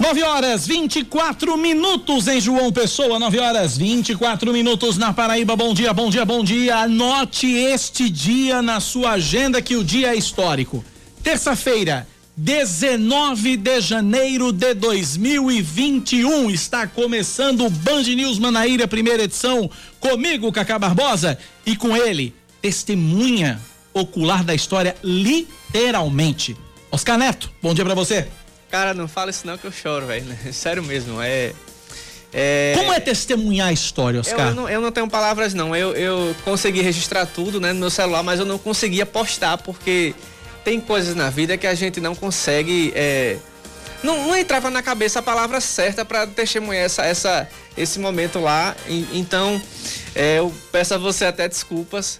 9 horas 24 minutos em João Pessoa, 9 horas 24 minutos na Paraíba. Bom dia, bom dia, bom dia. Anote este dia na sua agenda que o dia é histórico. Terça-feira, 19 de janeiro de 2021. Está começando o Band News Manaíra, primeira edição. Comigo, Cacá Barbosa, e com ele, testemunha ocular da história, literalmente. Oscar Neto, bom dia para você. Cara, não fala isso não que eu choro, velho. Sério mesmo, é, é... Como é testemunhar a história, Oscar? Eu não, eu não tenho palavras, não. Eu, eu consegui registrar tudo né, no meu celular, mas eu não conseguia postar, porque tem coisas na vida que a gente não consegue. É... Não, não, entrava na cabeça a palavra certa para testemunhar essa, essa, esse momento lá. E, então, é, eu peço a você até desculpas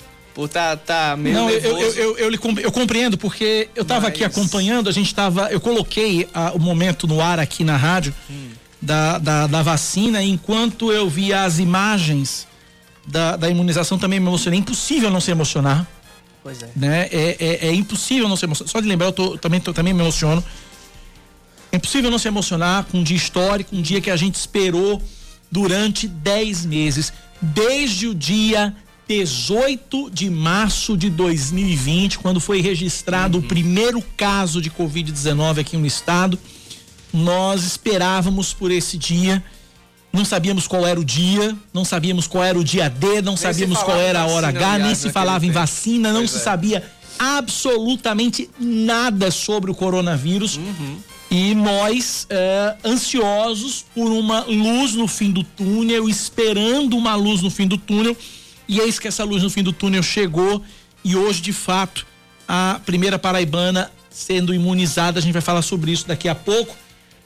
tá, tá meio Não, eu, eu, eu, eu, eu, compreendo, porque eu estava Mas... aqui acompanhando, a gente estava. Eu coloquei a, o momento no ar aqui na rádio hum. da, da, da, vacina, enquanto eu via as imagens da, da imunização, também me emocionei. É impossível não se emocionar. Pois é. Né? É, é, é impossível não se emocionar. Só de lembrar, eu tô, também, tô, também me emociono. É impossível não se emocionar com um dia histórico, um dia que a gente esperou durante 10 meses. Desde o dia 18 de março de 2020, quando foi registrado uhum. o primeiro caso de Covid-19 aqui no estado. Nós esperávamos por esse dia. Não sabíamos qual era o dia, não sabíamos qual era o dia D, não nem sabíamos qual era a hora H, nem se falava em vacina, não pois se é. sabia absolutamente nada sobre o coronavírus. Uhum. E nós, é, ansiosos por uma luz no fim do túnel, esperando uma luz no fim do túnel, e eis que essa luz no fim do túnel chegou e hoje, de fato, a primeira paraibana sendo imunizada. A gente vai falar sobre isso daqui a pouco.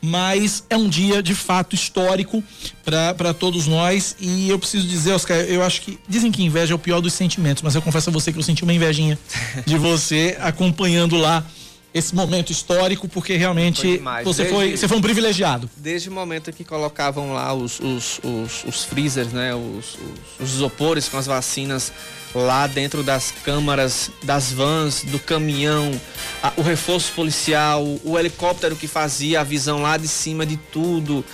Mas é um dia de fato histórico para todos nós. E eu preciso dizer, Oscar, eu acho que. Dizem que inveja é o pior dos sentimentos, mas eu confesso a você que eu senti uma invejinha de você acompanhando lá esse momento histórico, porque realmente você, desde, foi, você foi um privilegiado. Desde o momento que colocavam lá os, os, os, os freezers, né, os, os, os isopores com as vacinas lá dentro das câmaras, das vans, do caminhão, a, o reforço policial, o helicóptero que fazia a visão lá de cima de tudo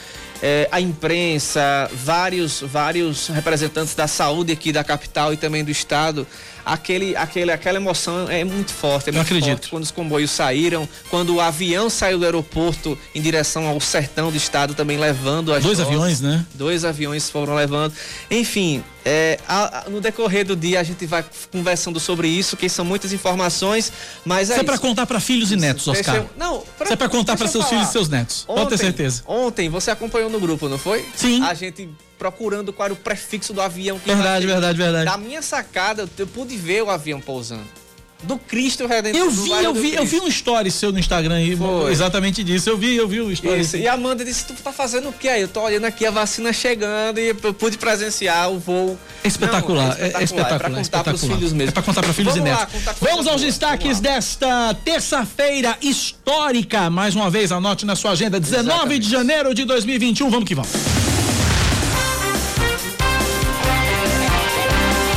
é, a imprensa, vários, vários representantes da saúde aqui da capital e também do estado, aquele, aquele, aquela emoção é muito forte. É muito acredito. Forte quando os comboios saíram, quando o avião saiu do aeroporto em direção ao sertão do estado, também levando as Dois aviões, né? Dois aviões foram levando. Enfim, é, a, a, no decorrer do dia a gente vai conversando sobre isso, que são muitas informações, mas é Isso é para contar para filhos e netos, Oscar. Eu, não, pra, isso é para contar para seus filhos e seus netos. Ontem, Pode ter certeza. Ontem você acompanhou no grupo, não foi? Sim. A gente procurando qual era o prefixo do avião que Verdade, verdade, verdade. Da minha sacada, eu pude ver o avião pousando do Cristo Redentor. Eu vi, eu vi, eu vi um story seu no Instagram exatamente disso. Eu vi, eu vi o story. Isso. E a Amanda disse: Tu tá fazendo o que aí? Eu tô olhando aqui a vacina chegando e eu pude presenciar o voo. É espetacular, Não, é espetacular. É, espetacular. É pra contar espetacular. pros filhos mesmo. É pra contar pra filhos Vamos e netos. Vamos aos destaques desta terça-feira histórica. Mais uma vez, anote na sua agenda: 19 exatamente. de janeiro de 2021. Vamos que vamos.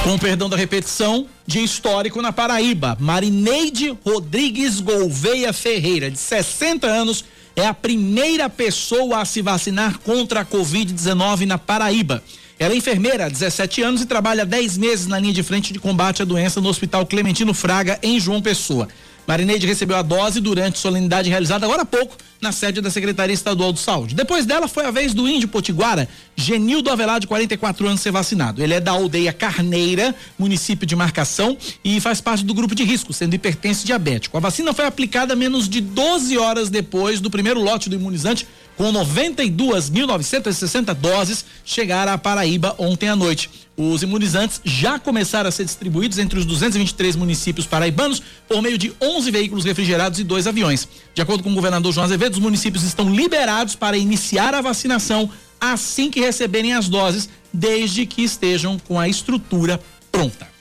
Com perdão da repetição, de histórico na Paraíba. Marineide Rodrigues Gouveia Ferreira, de 60 anos, é a primeira pessoa a se vacinar contra a Covid-19 na Paraíba. Ela é enfermeira há 17 anos e trabalha 10 meses na linha de frente de combate à doença no Hospital Clementino Fraga, em João Pessoa. Marineide recebeu a dose durante solenidade realizada agora há pouco na sede da Secretaria Estadual de Saúde. Depois dela foi a vez do índio potiguara, Genildo Avelar, de 44 anos, ser vacinado. Ele é da aldeia Carneira, município de Marcação, e faz parte do grupo de risco, sendo hipertenso e diabético. A vacina foi aplicada menos de 12 horas depois do primeiro lote do imunizante, com 92.960 doses, chegar à Paraíba ontem à noite. Os imunizantes já começaram a ser distribuídos entre os 223 municípios paraibanos por meio de 11 veículos refrigerados e dois aviões. De acordo com o governador João Azevedo, os municípios estão liberados para iniciar a vacinação assim que receberem as doses, desde que estejam com a estrutura pronta.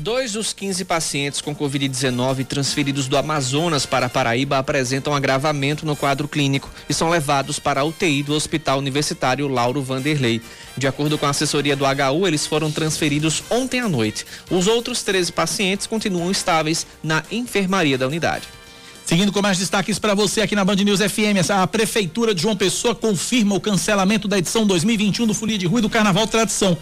Dois dos 15 pacientes com Covid-19 transferidos do Amazonas para Paraíba apresentam agravamento no quadro clínico e são levados para a UTI do Hospital Universitário Lauro Vanderlei. De acordo com a assessoria do HU, eles foram transferidos ontem à noite. Os outros 13 pacientes continuam estáveis na enfermaria da unidade. Seguindo com mais destaques para você aqui na Band News FM, a Prefeitura de João Pessoa confirma o cancelamento da edição 2021 do Folia de Rua e do Carnaval Tradição.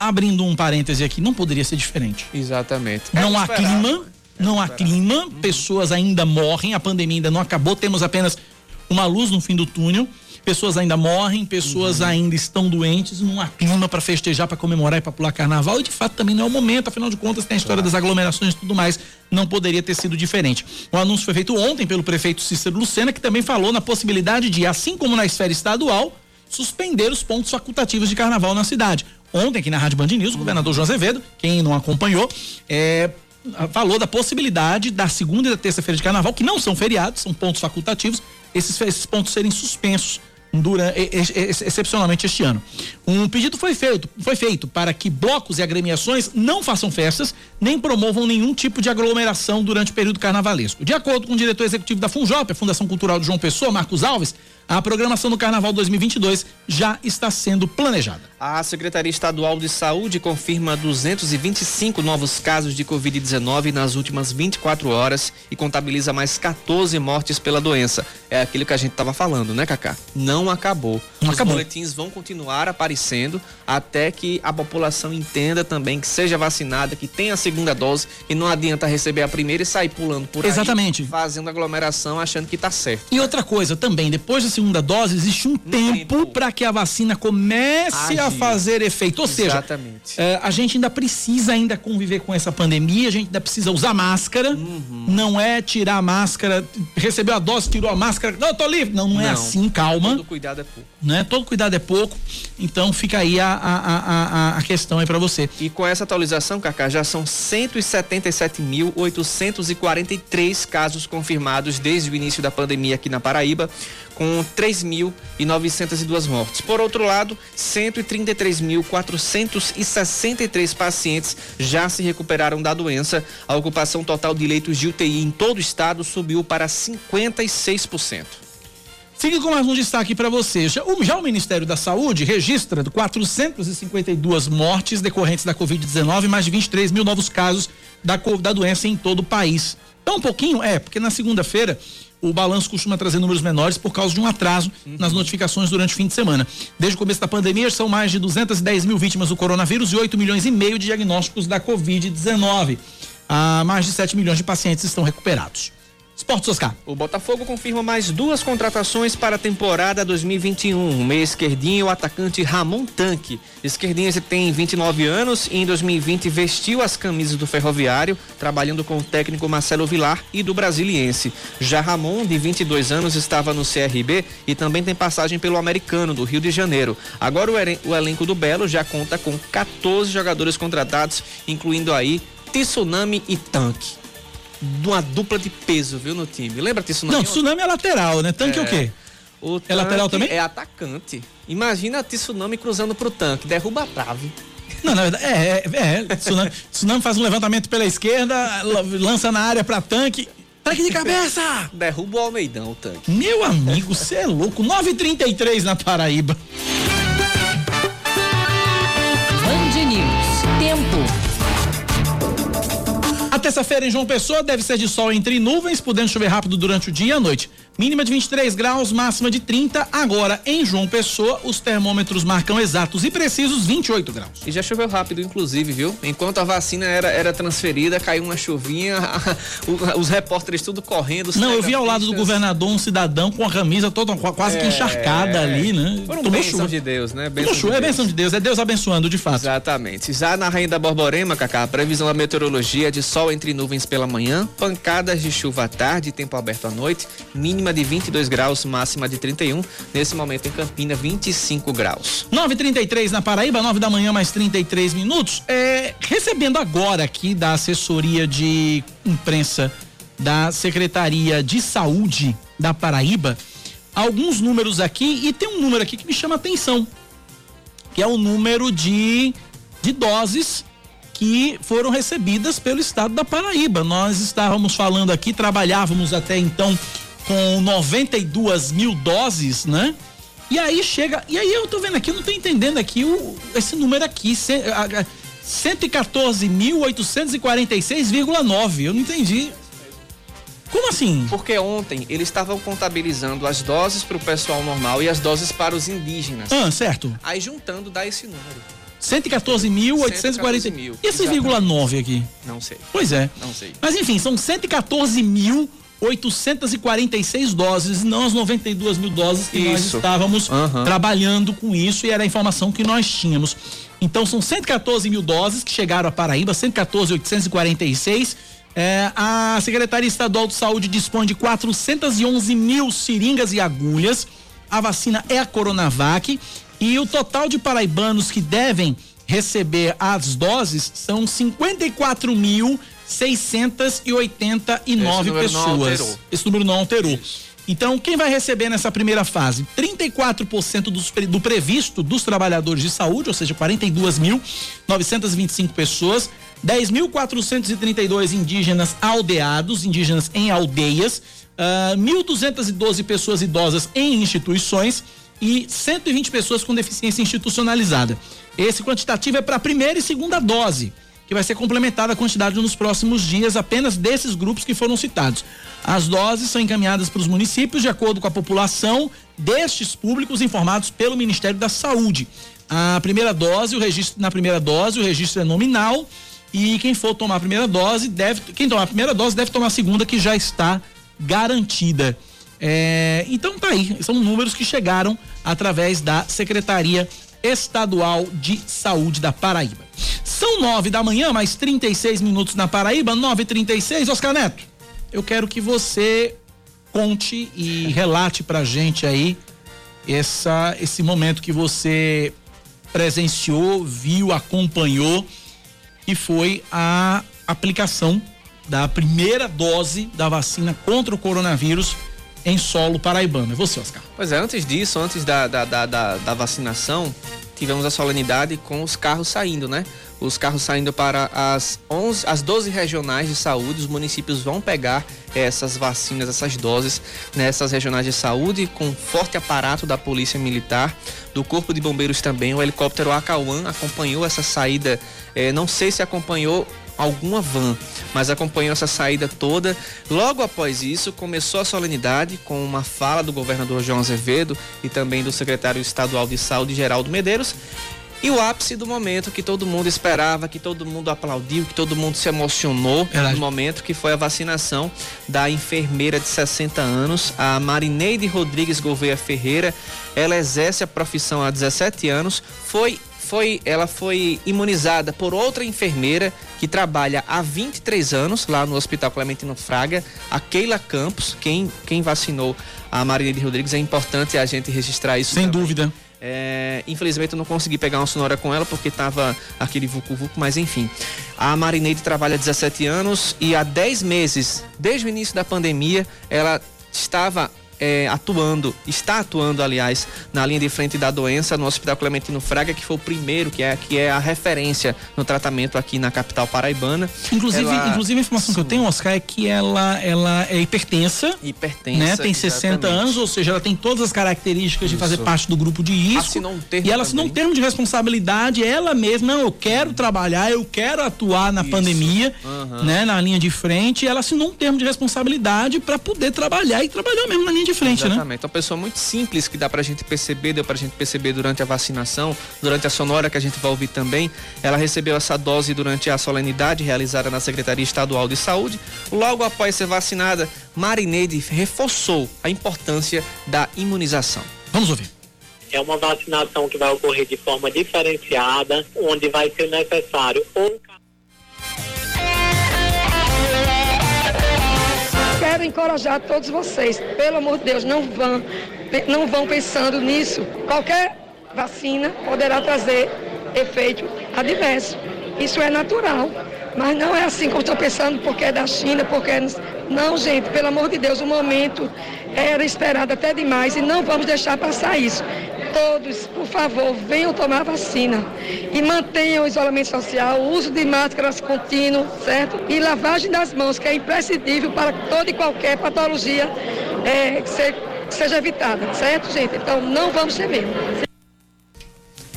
Abrindo um parêntese aqui, não poderia ser diferente. Exatamente. Não há clima, não há clima, uhum. pessoas ainda morrem, a pandemia ainda não acabou, temos apenas uma luz no fim do túnel pessoas ainda morrem, pessoas uhum. ainda estão doentes, não há clima para festejar, para comemorar e para pular carnaval, e de fato também não é o momento, afinal de contas tem a história das aglomerações e tudo mais, não poderia ter sido diferente. O anúncio foi feito ontem pelo prefeito Cícero Lucena, que também falou na possibilidade de, assim como na esfera estadual, suspender os pontos facultativos de carnaval na cidade. Ontem, aqui na Rádio Band News, o governador João Azevedo, quem não acompanhou, é, falou da possibilidade da segunda e da terça-feira de carnaval, que não são feriados, são pontos facultativos, esses, esses pontos serem suspensos durante, excepcionalmente este ano. Um pedido foi feito, foi feito para que blocos e agremiações não façam festas nem promovam nenhum tipo de aglomeração durante o período carnavalesco. De acordo com o diretor executivo da Funjop, a Fundação Cultural de João Pessoa, Marcos Alves, a programação do Carnaval 2022 já está sendo planejada. A Secretaria Estadual de Saúde confirma 225 novos casos de Covid-19 nas últimas 24 horas e contabiliza mais 14 mortes pela doença. É aquilo que a gente estava falando, né, Cacá? Não acabou. Não Os acabou. boletins vão continuar aparecendo até que a população entenda também que seja vacinada, que tenha a segunda dose e não adianta receber a primeira e sair pulando por Exatamente. aí, fazendo aglomeração achando que está certo. E outra coisa também, depois da segunda dose, existe um, um tempo, para que a vacina comece Agir. a fazer efeito. Ou Exatamente. seja, é, a gente ainda precisa ainda conviver com essa pandemia, a gente ainda precisa usar máscara. Uhum. Não é tirar a máscara, recebeu a dose, tirou a máscara. Não, eu tô livre. Não, não, não. é assim, calma. Todo cuidado é pouco. Né? Todo cuidado é pouco. Então fica aí a, a, a, a questão aí para você. E com essa atualização, Cacá, já são 177.843 casos confirmados desde o início da pandemia aqui na Paraíba, com 3.902 mortes. Por outro lado, 133.463 pacientes já se recuperaram da doença. A ocupação total de leitos de UTI em todo o estado subiu para 56%. Siga com mais um destaque para você. Já o, Ministério da Saúde registra 452 mortes decorrentes da Covid-19 e mais de 23 mil novos casos da, da doença em todo o país. Então, um pouquinho, é, porque na segunda-feira o balanço costuma trazer números menores por causa de um atraso uhum. nas notificações durante o fim de semana. Desde o começo da pandemia, são mais de 210 mil vítimas do coronavírus e 8 milhões e meio de diagnósticos da Covid-19. Ah, mais de 7 milhões de pacientes estão recuperados. Esportes Oscar. O Botafogo confirma mais duas contratações para a temporada 2021. O meia esquerdinho, o atacante Ramon Tanque. Esquerdinho tem 29 anos e em 2020 vestiu as camisas do Ferroviário, trabalhando com o técnico Marcelo Vilar e do Brasiliense. Já Ramon, de 22 anos, estava no CRB e também tem passagem pelo Americano do Rio de Janeiro. Agora o elenco do Belo já conta com 14 jogadores contratados, incluindo aí Tsunami e Tanque de uma dupla de peso, viu, no time. Lembra Tsunami? Não, Tsunami é lateral, né? Tanque é, o quê? O é lateral também? É atacante. Imagina a Tsunami cruzando pro tanque, derruba a trave. Não, na verdade, é, é, é tsunami, tsunami faz um levantamento pela esquerda, lança na área pra tanque. Tanque de cabeça! Derruba o Almeidão, o tanque. Meu amigo, você é louco. 9h33 na Paraíba. Band News. Tempo terça-feira em João Pessoa deve ser de sol entre nuvens, podendo chover rápido durante o dia e a noite. Mínima de 23 graus, máxima de 30. Agora, em João Pessoa, os termômetros marcam exatos e precisos 28 graus. E já choveu rápido, inclusive, viu? Enquanto a vacina era, era transferida, caiu uma chuvinha, os repórteres tudo correndo. Não, eu vi ao lado do governador um cidadão com a camisa toda quase é, que encharcada ali, né? Foram Tomou bênção chuva. de Deus, né? Bênção chuva, de é bênção de Deus, é Deus abençoando, de fato. Exatamente. Já na Rainha da Borborema, Cacá, a previsão da meteorologia de sol entre nuvens pela manhã, pancadas de chuva à tarde, tempo aberto à noite, mínima de 22 graus, máxima de 31. Nesse momento em Campina, 25 graus. 9:33 na Paraíba, 9 da manhã, mais 33 minutos. É, recebendo agora aqui da assessoria de imprensa da Secretaria de Saúde da Paraíba, alguns números aqui e tem um número aqui que me chama atenção, que é o número de de doses que foram recebidas pelo estado da Paraíba. Nós estávamos falando aqui, trabalhávamos até então com 92 mil doses, né? E aí chega. E aí eu tô vendo aqui, eu não tô entendendo aqui o, esse número aqui. 114.846,9. Eu não entendi. Como assim? Porque ontem eles estavam contabilizando as doses para o pessoal normal e as doses para os indígenas. Ah, certo. Aí juntando dá esse número. 114.840. mil, E esse vírgula 9 aqui? Não sei. Pois é. Não sei. Mas enfim, são 114.846 doses, não as 92 mil doses que nós Isso. estávamos Aham. trabalhando com isso e era a informação que nós tínhamos. Então são 114 mil doses que chegaram a Paraíba, 114.846. É, a Secretaria Estadual de Saúde dispõe de 411 mil seringas e agulhas. A vacina é a Coronavac. E o total de paraibanos que devem receber as doses são 54.689 Esse número não pessoas. alterou. Esse número não alterou. Então, quem vai receber nessa primeira fase? 34% dos do previsto dos trabalhadores de saúde, ou seja, 42.925 pessoas, 10.432 indígenas aldeados, indígenas em aldeias, ah, 1.212 pessoas idosas em instituições e 120 pessoas com deficiência institucionalizada. Esse quantitativo é para a primeira e segunda dose que vai ser complementada a quantidade nos próximos dias apenas desses grupos que foram citados. As doses são encaminhadas para os municípios de acordo com a população destes públicos informados pelo Ministério da Saúde. A primeira dose, o registro na primeira dose, o registro é nominal e quem for tomar a primeira dose deve, quem tomar a primeira dose deve tomar a segunda que já está garantida. É, então tá aí, são números que chegaram através da Secretaria Estadual de Saúde da Paraíba. São nove da manhã, mais 36 minutos na Paraíba, 9h36. Oscar Neto, eu quero que você conte e relate pra gente aí essa, esse momento que você presenciou, viu, acompanhou, que foi a aplicação da primeira dose da vacina contra o coronavírus em solo paraibano. É você, Oscar. Pois é, antes disso, antes da, da, da, da, vacinação, tivemos a solenidade com os carros saindo, né? Os carros saindo para as 11, as 12 regionais de saúde, os municípios vão pegar essas vacinas, essas doses nessas regionais de saúde, com forte aparato da Polícia Militar, do Corpo de Bombeiros também. O helicóptero Acauã acompanhou essa saída, eh, não sei se acompanhou alguma van, mas acompanhou essa saída toda. Logo após isso, começou a solenidade com uma fala do governador João Azevedo e também do secretário estadual de saúde, Geraldo Medeiros. E o ápice do momento que todo mundo esperava, que todo mundo aplaudiu, que todo mundo se emocionou Verdade. no momento que foi a vacinação da enfermeira de 60 anos, a Marineide Rodrigues Gouveia Ferreira. Ela exerce a profissão há 17 anos, foi foi, ela foi imunizada por outra enfermeira que trabalha há 23 anos lá no Hospital Clementino Fraga, a Keila Campos, quem, quem vacinou a Marineide Rodrigues. É importante a gente registrar isso. Sem também. dúvida. É, infelizmente eu não consegui pegar uma sonora com ela porque tava aquele vucu vucu, mas enfim. A Marineide trabalha há 17 anos e há 10 meses, desde o início da pandemia, ela estava é, atuando, está atuando, aliás, na linha de frente da doença no Hospital Clementino Fraga, que foi o primeiro, que é, que é a referência no tratamento aqui na capital paraibana. Inclusive, Ela- inclusive a informação que eu tenho, Oscar, é que ela, ela é hipertensa, Hipertensa. né? Tem 60 exatamente. anos, ou seja, ela tem todas as características de fazer Isso. parte do grupo de risco. Assinou um termo E ela assinou um também. termo de responsabilidade, ela mesma, não, eu quero trabalhar, eu quero atuar na Isso. pandemia, Aham. né, na linha de frente, e ela assinou um termo de responsabilidade para poder trabalhar e trabalhar mesmo na linha de frente, né? Exatamente. Uma pessoa muito simples que dá pra gente perceber, deu pra gente perceber durante a vacinação, durante a sonora que a gente vai ouvir também. Ela recebeu essa dose durante a solenidade realizada na Secretaria Estadual de Saúde. Logo após ser vacinada, Marineide reforçou a importância da imunização. Vamos ouvir. É uma vacinação que vai ocorrer de forma diferenciada, onde vai ser necessário ou Quero encorajar todos vocês, pelo amor de Deus, não vão, não vão pensando nisso. Qualquer vacina poderá trazer efeito adverso. Isso é natural. Mas não é assim como estou pensando, porque é da China, porque é... Não, gente, pelo amor de Deus, o momento era esperado até demais e não vamos deixar passar isso. Todos, por favor, venham tomar vacina e mantenham o isolamento social, o uso de máscaras contínuo, certo? E lavagem das mãos, que é imprescindível para toda e qualquer patologia é, que se- que seja evitada, certo, gente? Então, não vamos ter medo.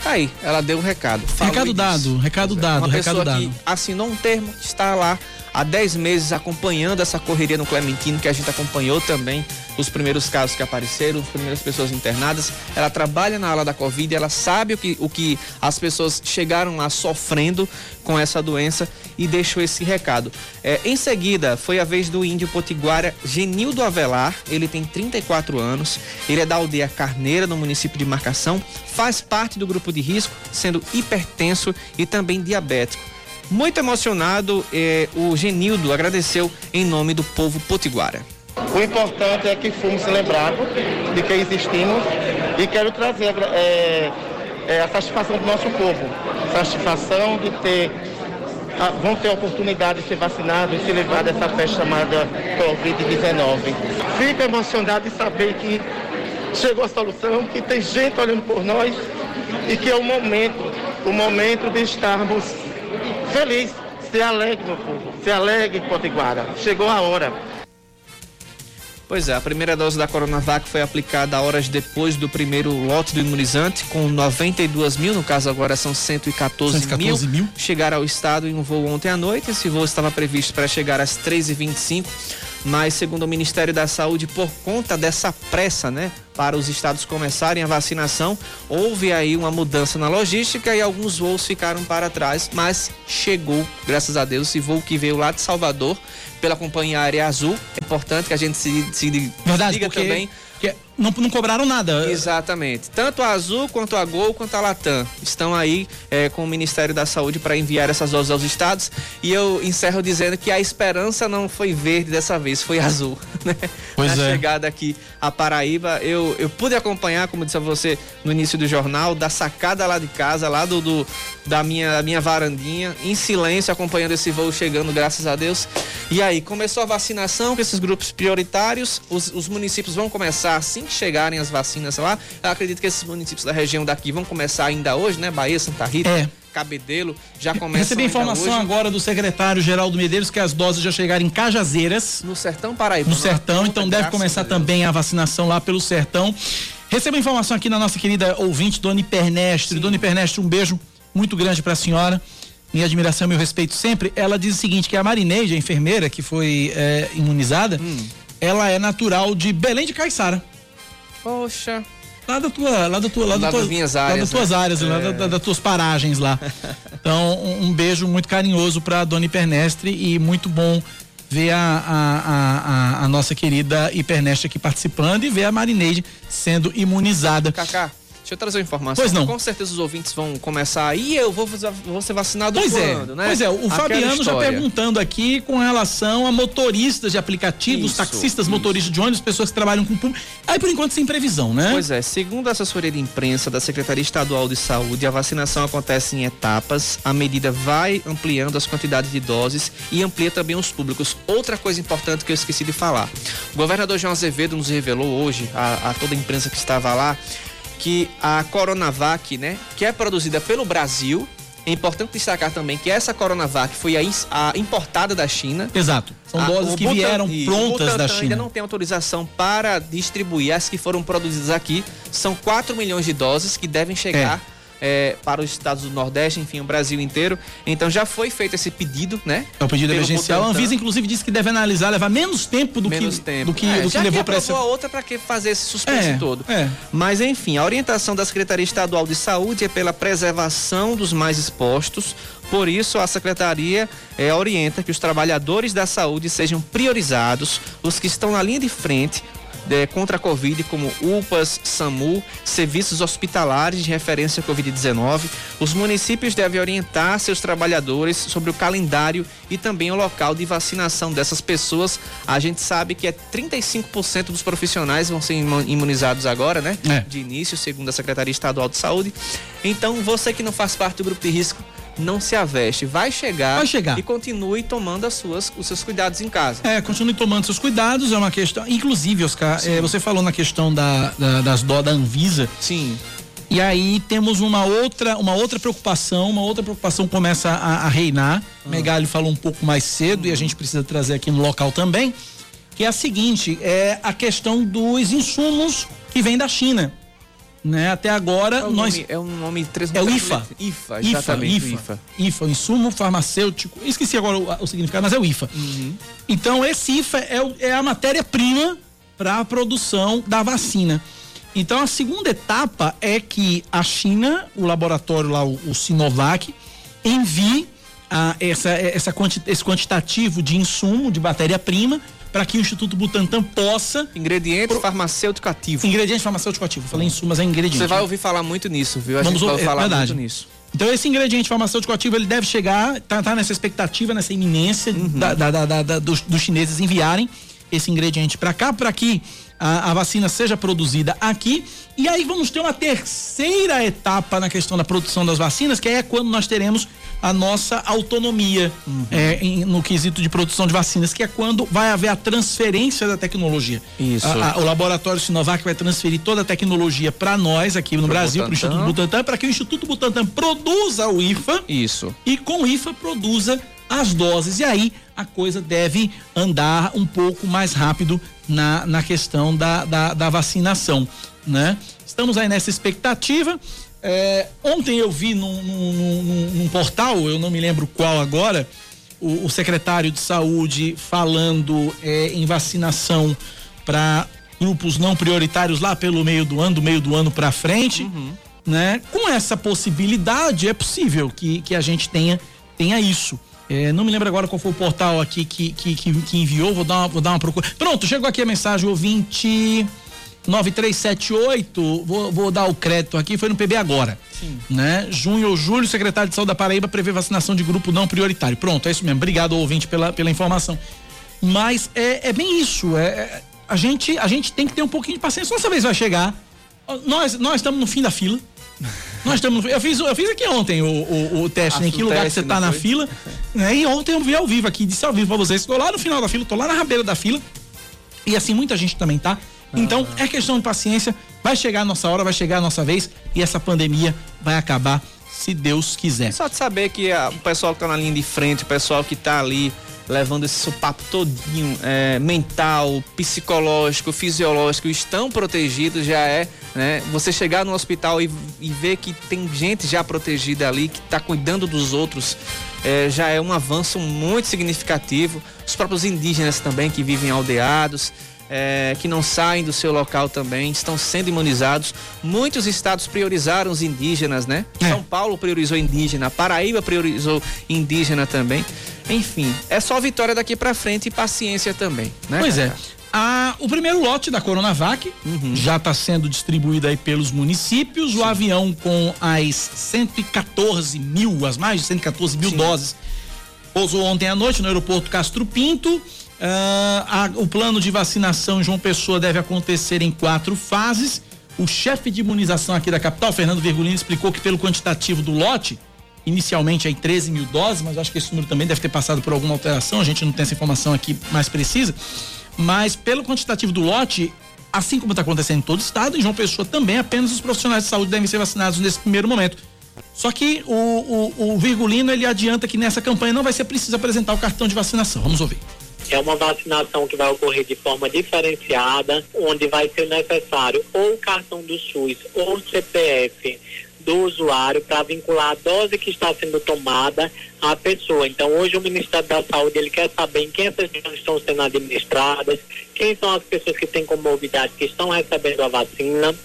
Tá aí, ela deu um recado. Falou Recado dado, recado é, dado, Uma recado pessoa dado. que assinou um termo, que está lá há 10 meses acompanhando essa correria no Clementino, que a gente acompanhou também os primeiros casos que apareceram, as primeiras pessoas internadas. Ela trabalha na ala da Covid, ela sabe o que, o que as pessoas chegaram lá sofrendo com essa doença e deixou esse recado. É, em seguida, foi a vez do índio potiguara Genildo Avelar, ele tem 34 anos, ele é da aldeia Carneira, no município de Marcação, faz parte do grupo de risco, sendo hipertenso e também diabético. Muito emocionado, eh, o Genildo agradeceu em nome do povo potiguara. O importante é que fomos lembrados de que existimos e quero trazer é, é, a satisfação do nosso povo. Satisfação de ter, a, vão ter oportunidade de ser vacinados e se livrar dessa festa chamada Covid-19. Fico emocionado de saber que chegou a solução, que tem gente olhando por nós e que é o momento, o momento de estarmos felizes. Se alegre, meu povo, se alegre, Potiguara. Chegou a hora. Pois é, a primeira dose da Coronavac foi aplicada horas depois do primeiro lote do imunizante, com 92 mil, no caso agora são 114, 114 mil, mil. Chegaram ao estado em um voo ontem à noite. Esse voo estava previsto para chegar às 13h25 mas segundo o Ministério da Saúde, por conta dessa pressa, né, para os estados começarem a vacinação, houve aí uma mudança na logística e alguns voos ficaram para trás, mas chegou, graças a Deus, esse voo que veio lá de Salvador pela companhia aérea Azul. É importante que a gente se, se Verdade, diga também não, não cobraram nada. Exatamente. Tanto a Azul, quanto a Gol, quanto a Latam estão aí é, com o Ministério da Saúde para enviar essas doses aos estados. E eu encerro dizendo que a esperança não foi verde dessa vez, foi azul. Né? Pois Na é. chegada aqui a Paraíba, eu, eu pude acompanhar, como disse a você no início do jornal, da sacada lá de casa, lá do, do da minha, minha varandinha, em silêncio, acompanhando esse voo chegando, graças a Deus. E aí, começou a vacinação com esses grupos prioritários, os, os municípios vão começar assim que chegarem as vacinas lá. Eu acredito que esses municípios da região daqui vão começar ainda hoje, né? Bahia, Santa Rita. É. Cabedelo já começa. Recebi informação agora do secretário Geraldo Medeiros que as doses já chegaram em Cajazeiras. No Sertão Paraíba. No Sertão, então deve começar também a vacinação lá pelo Sertão. Recebo informação aqui na nossa querida ouvinte, Dona Hipernestre. Dona Hipernestre, um beijo muito grande para a senhora. Minha admiração e meu respeito sempre. Ela diz o seguinte: que a Marineide, a enfermeira que foi é, imunizada, hum. ela é natural de Belém de Caiçara. Poxa. Lá da tua, lá da tua, lá, lá da tua, das minhas áreas, lá das tuas né? áreas, é. lá da, da, das tuas paragens lá. Então, um, um beijo muito carinhoso para Dona Hipernestre e muito bom ver a, a, a, a, nossa querida Hipernestre aqui participando e ver a Marineide sendo imunizada. Cacá. Deixa eu trazer uma informação. Pois não. Com certeza os ouvintes vão começar aí, eu vou, vou ser vacinado pois quando, é, né? Pois é, o Aquela Fabiano história. já perguntando aqui com relação a motoristas de aplicativos, Isso, taxistas, isso. motoristas de ônibus, pessoas que trabalham com público. Aí por enquanto sem previsão, né? Pois é, segundo a assessoria de imprensa da Secretaria Estadual de Saúde, a vacinação acontece em etapas. A medida vai ampliando as quantidades de doses e amplia também os públicos. Outra coisa importante que eu esqueci de falar: o governador João Azevedo nos revelou hoje, a, a toda a imprensa que estava lá, que a Coronavac, né, que é produzida pelo Brasil, é importante destacar também que essa Coronavac foi a, importada da China. Exato. São A- doses que Butan- vieram prontas Butantan da ainda China. não tem autorização para distribuir as que foram produzidas aqui. São 4 milhões de doses que devem chegar eh, para os estados do Nordeste, enfim, o Brasil inteiro. Então já foi feito esse pedido, né? É o pedido Pelo emergencial. A. Anvisa, inclusive, disse que deve analisar, levar menos tempo do Menos que, tempo. do que, É, do que levou para essa. outra para que fazer esse suspense É, todo. é. Mas enfim, a orientação da Secretaria Estadual de Saúde é pela preservação dos mais expostos. Por isso, a secretaria eh, orienta que os trabalhadores da saúde sejam priorizados, os que estão na linha de frente eh, contra a Covid, como UPAs, SAMU, serviços hospitalares de referência à Covid-19. Os municípios devem orientar seus trabalhadores sobre o calendário e também o local de vacinação dessas pessoas. A gente sabe que é 35% dos profissionais vão ser imu- imunizados agora, né? É. De início, segundo a Secretaria Estadual de Saúde. Então, você que não faz parte do grupo de risco, não se aveste. Vai chegar, Vai chegar. e continue tomando as suas, os seus cuidados em casa. É, continue tomando seus cuidados, é uma questão. Inclusive, Oscar, é, você falou na questão da, da- das dó da Anvisa. Sim. E aí temos uma outra, uma outra preocupação, uma outra preocupação começa a, a reinar. Ah. Megali falou um pouco mais cedo e a gente precisa trazer aqui no local também, que é a seguinte, é a questão dos insumos que vêm da China. Né? Até agora, É um nós. nome, é um nome três É o. IFA. IFA, IFA, exatamente. IFA, IFA. IFA, o insumo farmacêutico. Esqueci agora o, o significado, mas é o IFA. Uhum. Então, esse IFA é, o- é a matéria-prima para a produção da vacina. Então, a segunda etapa é que a China, o laboratório lá, o, o Sinovac, envie a, essa, essa quanti- esse quantitativo de insumo, de matéria-prima, para que o Instituto Butantan possa. Ingrediente farmacêutico ativo. Ingrediente farmacêutico ativo. Falei insumo, mas é ingrediente. Você vai ouvir falar muito nisso, viu? A Vamos gente vai ouvir- é falar verdade. muito nisso. Então esse ingrediente farmacêutico ativo ele deve chegar, tá, tá nessa expectativa, nessa iminência Uhum. da- da- da- dos, dos chineses enviarem esse ingrediente para cá, para que a, a vacina seja produzida aqui. E aí vamos ter uma terceira etapa na questão da produção das vacinas, que é quando nós teremos a nossa autonomia Uhum. é, em- no quesito de produção de vacinas, que é quando vai haver a transferência da tecnologia. Isso. A- a- o laboratório Sinovac vai transferir toda a tecnologia para nós aqui no Pro Brasil, para o. Instituto Butantan, para que o Instituto Butantan produza o IFA Isso. e com o IFA produza as doses. E aí a coisa deve andar um pouco mais rápido na, na questão da, da, da vacinação, né? Estamos aí nessa expectativa. É, ontem eu vi num, num- num- num portal, eu não me lembro qual agora, o, o secretário de saúde falando é, em vacinação para grupos não prioritários lá pelo meio do ano, do meio do ano para frente, né? Com essa possibilidade é possível que, que a gente tenha tenha isso. É, não me lembro agora qual foi o portal aqui que, que, que, que enviou, vou dar, uma, vou dar uma procura. Pronto, chegou aqui a mensagem, ouvinte 9378, vou, vou dar o crédito aqui, foi no PB agora. Sim. Né? Junho ou julho, o secretário de saúde da Paraíba prevê vacinação de grupo não prioritário. Pronto, é isso mesmo. Obrigado, ouvinte, pela, pela informação. Mas é, é bem isso. É, é- a, gente, a gente tem que ter um pouquinho de paciência. Nossa vez vai chegar. Nós, nós estamos no fim da fila. Nós estamos. Eu fiz, eu fiz aqui ontem o, o, o teste, Ah, né? em que lugar que você tá não na foi? fila. Né? E ontem eu vi ao vivo aqui, disse ao vivo pra vocês. Estou lá no final da fila, tô lá na rabeira da fila. E assim, muita gente também tá. Então, é questão de paciência. Vai chegar a nossa hora, vai chegar a nossa vez. E essa pandemia vai acabar, se Deus quiser. Só de saber que ah, o pessoal que tá na linha de frente, o pessoal que tá ali levando esse sopapo todinho, é, mental, psicológico, fisiológico, estão protegidos já é, né? Você chegar no hospital e, e ver que tem gente já protegida ali, que tá cuidando dos outros, é, já é um avanço muito significativo. Os próprios indígenas também que vivem aldeados, é, que não saem do seu local também, estão sendo imunizados. Muitos estados priorizaram os indígenas, né? É. São Paulo priorizou indígena, Paraíba priorizou indígena também. Enfim, é só vitória daqui pra frente e paciência também, né? Pois é. O primeiro lote da Coronavac já está sendo distribuído aí pelos municípios. O avião com as 114 mil, as mais de 114 mil doses, pousou ontem à noite no aeroporto Castro Pinto. Ah, a- o plano de vacinação em João Pessoa deve acontecer em quatro fases. O chefe de imunização aqui da capital, Fernando Virgulino, explicou que pelo quantitativo do lote, inicialmente aí 13 mil doses, mas acho que esse número também deve ter passado por alguma alteração, a gente não tem essa informação aqui mais precisa. Mas pelo quantitativo do lote, assim como está acontecendo em todo o estado, em João Pessoa também, apenas os profissionais de saúde devem ser vacinados nesse primeiro momento. Só que o, o, o Virgulino ele adianta que nessa campanha não vai ser preciso apresentar o cartão de vacinação. Vamos ouvir. É uma vacinação que vai ocorrer de forma diferenciada, onde vai ser necessário ou o cartão do SUS ou o CPF do usuário para vincular a dose que está sendo tomada à pessoa. Então, hoje o Ministério da Saúde ele quer saber em quem essas doses estão sendo administradas, quem são as pessoas que têm comorbidade que estão recebendo a vacina.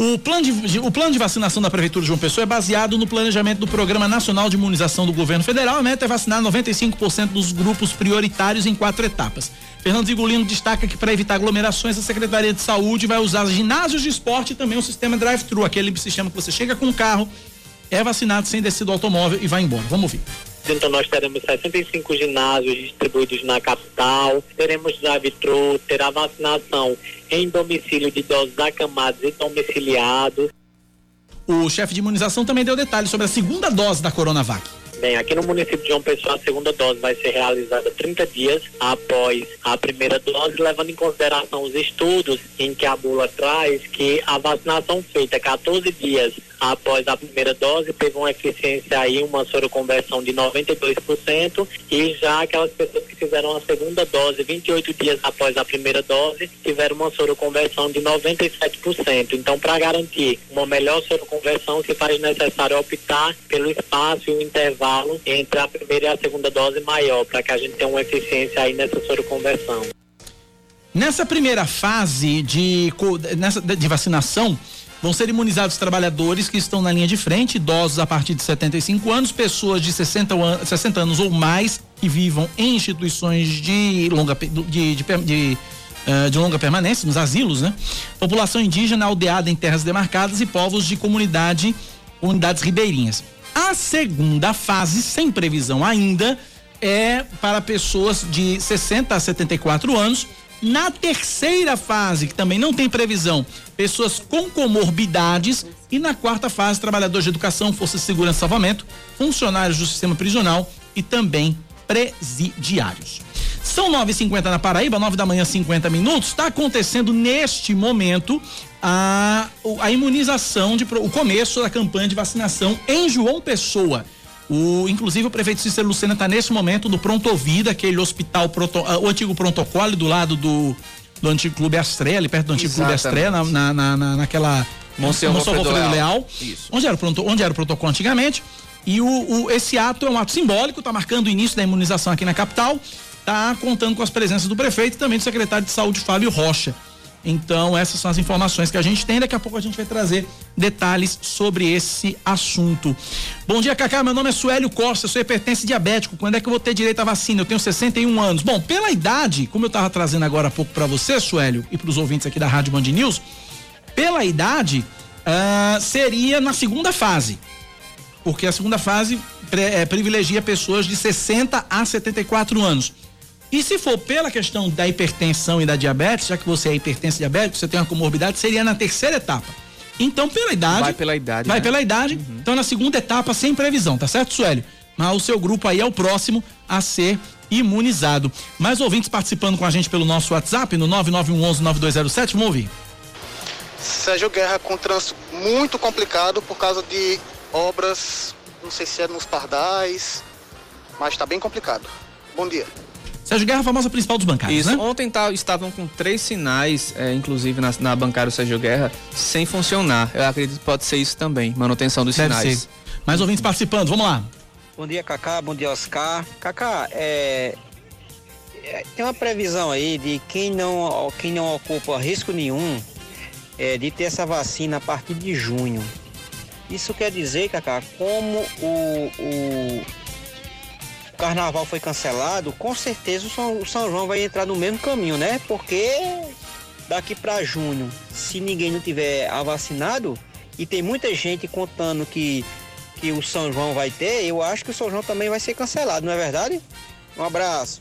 O plano, de, o plano de vacinação da Prefeitura de João Pessoa é baseado no planejamento do Programa Nacional de Imunização do Governo Federal. A meta é vacinar 95% dos grupos prioritários em quatro etapas. Fernando Vigolino destaca que para evitar aglomerações, a Secretaria de Saúde vai usar ginásios de esporte e também o sistema drive-thru, aquele sistema que você chega com o carro, é vacinado sem descer do automóvel e vai embora. Vamos ouvir. Então nós teremos 65 ginásios distribuídos na capital, teremos drive-thru, terá vacinação em domicílio de idosos acamados e domiciliados. O chefe de imunização também deu detalhes sobre a segunda dose da Coronavac. Bem, aqui no município de João Pessoa, a segunda dose vai ser realizada 30 dias após a primeira dose, levando em consideração os estudos em que a bula traz que a vacinação feita 14 dias após a primeira dose, teve uma eficiência aí, uma soroconversão de 92%, e já aquelas pessoas que fizeram a segunda dose 28 dias após a primeira dose, tiveram uma soroconversão de 97%. Então, para garantir uma melhor soroconversão, se faz necessário optar pelo espaço e o intervalo entre a primeira e a segunda dose maior, para que a gente tenha uma eficiência aí nessa soroconversão. Nessa primeira fase de, de vacinação, vão ser imunizados trabalhadores que estão na linha de frente, idosos a partir de 75 anos, pessoas de 60, an 60 anos ou mais que vivam em instituições de longa, de, de, de, uh, de longa permanência, nos asilos, né? População indígena aldeada em terras demarcadas e povos de comunidade, comunidades ribeirinhas. A segunda fase, sem previsão ainda, é para pessoas de 60 a 74 anos na terceira fase, que também não tem previsão, pessoas com comorbidades. E na quarta fase, trabalhadores de educação, forças de segurança e salvamento, funcionários do sistema prisional e também presidiários. São 9h50 na Paraíba, 9 da manhã, 50 minutos. Está acontecendo neste momento a, a imunização, de, o começo da campanha de vacinação em João Pessoa. O, inclusive o prefeito Cícero Lucena está nesse momento no Pronto Vida, aquele hospital, proto, uh, o antigo protocolo do lado do, do antigo Clube Astré, ali perto do antigo Exatamente. Clube Astré, na, na, na, naquela. Monsenhor Monsenhor Leal. Leal onde, era o pronto, onde era o protocolo antigamente. E o, o, esse ato é um ato simbólico, está marcando o início da imunização aqui na capital, está contando com as presenças do prefeito e também do secretário de saúde, Fábio Rocha. Então, essas são as informações que a gente tem. Daqui a pouco a gente vai trazer detalhes sobre esse assunto. Bom dia, Cacá. Meu nome é Suélio Costa, sou hipertense diabético. Quando é que eu vou ter direito à vacina? Eu tenho 61 anos. Bom, pela idade, como eu estava trazendo agora há pouco para você, Suélio, e para os ouvintes aqui da Rádio Band News, pela idade, uh, seria na segunda fase. Porque a segunda fase é, privilegia pessoas de 60 a 74 anos. E se for pela questão da hipertensão e da diabetes, já que você é hipertenso diabético, você tem uma comorbidade, seria na terceira etapa. Então, pela idade. Vai pela idade. Vai né? pela idade. Uhum. Então, na segunda etapa, sem previsão, tá certo, Suélio? Mas o seu grupo aí é o próximo a ser imunizado. Mais ouvintes participando com a gente pelo nosso WhatsApp, no 9911-9207, vamos ouvir. Sérgio Guerra com trânsito muito complicado por causa de obras, não sei se é nos pardais, mas está bem complicado. Bom dia. Sérgio Guerra, a famosa principal dos bancários, Isso. né? Ontem tá, estavam com três sinais, é, inclusive na, na bancária Sérgio Guerra, sem funcionar. Eu acredito que pode ser isso também, manutenção dos Deve sinais. Ser. Mais ouvintes participando, vamos lá. Bom dia, Cacá. Bom dia, Oscar. Cacá, é, é, tem uma previsão aí de quem não, quem não ocupa risco nenhum é, de ter essa vacina a partir de junho. Isso quer dizer, Cacá, como o, o carnaval foi cancelado, com certeza o São, o São João vai entrar no mesmo caminho, né? Porque daqui para junho, se ninguém não tiver vacinado, e tem muita gente contando que, que o São João vai ter, eu acho que o São João também vai ser cancelado, não é verdade? Um abraço.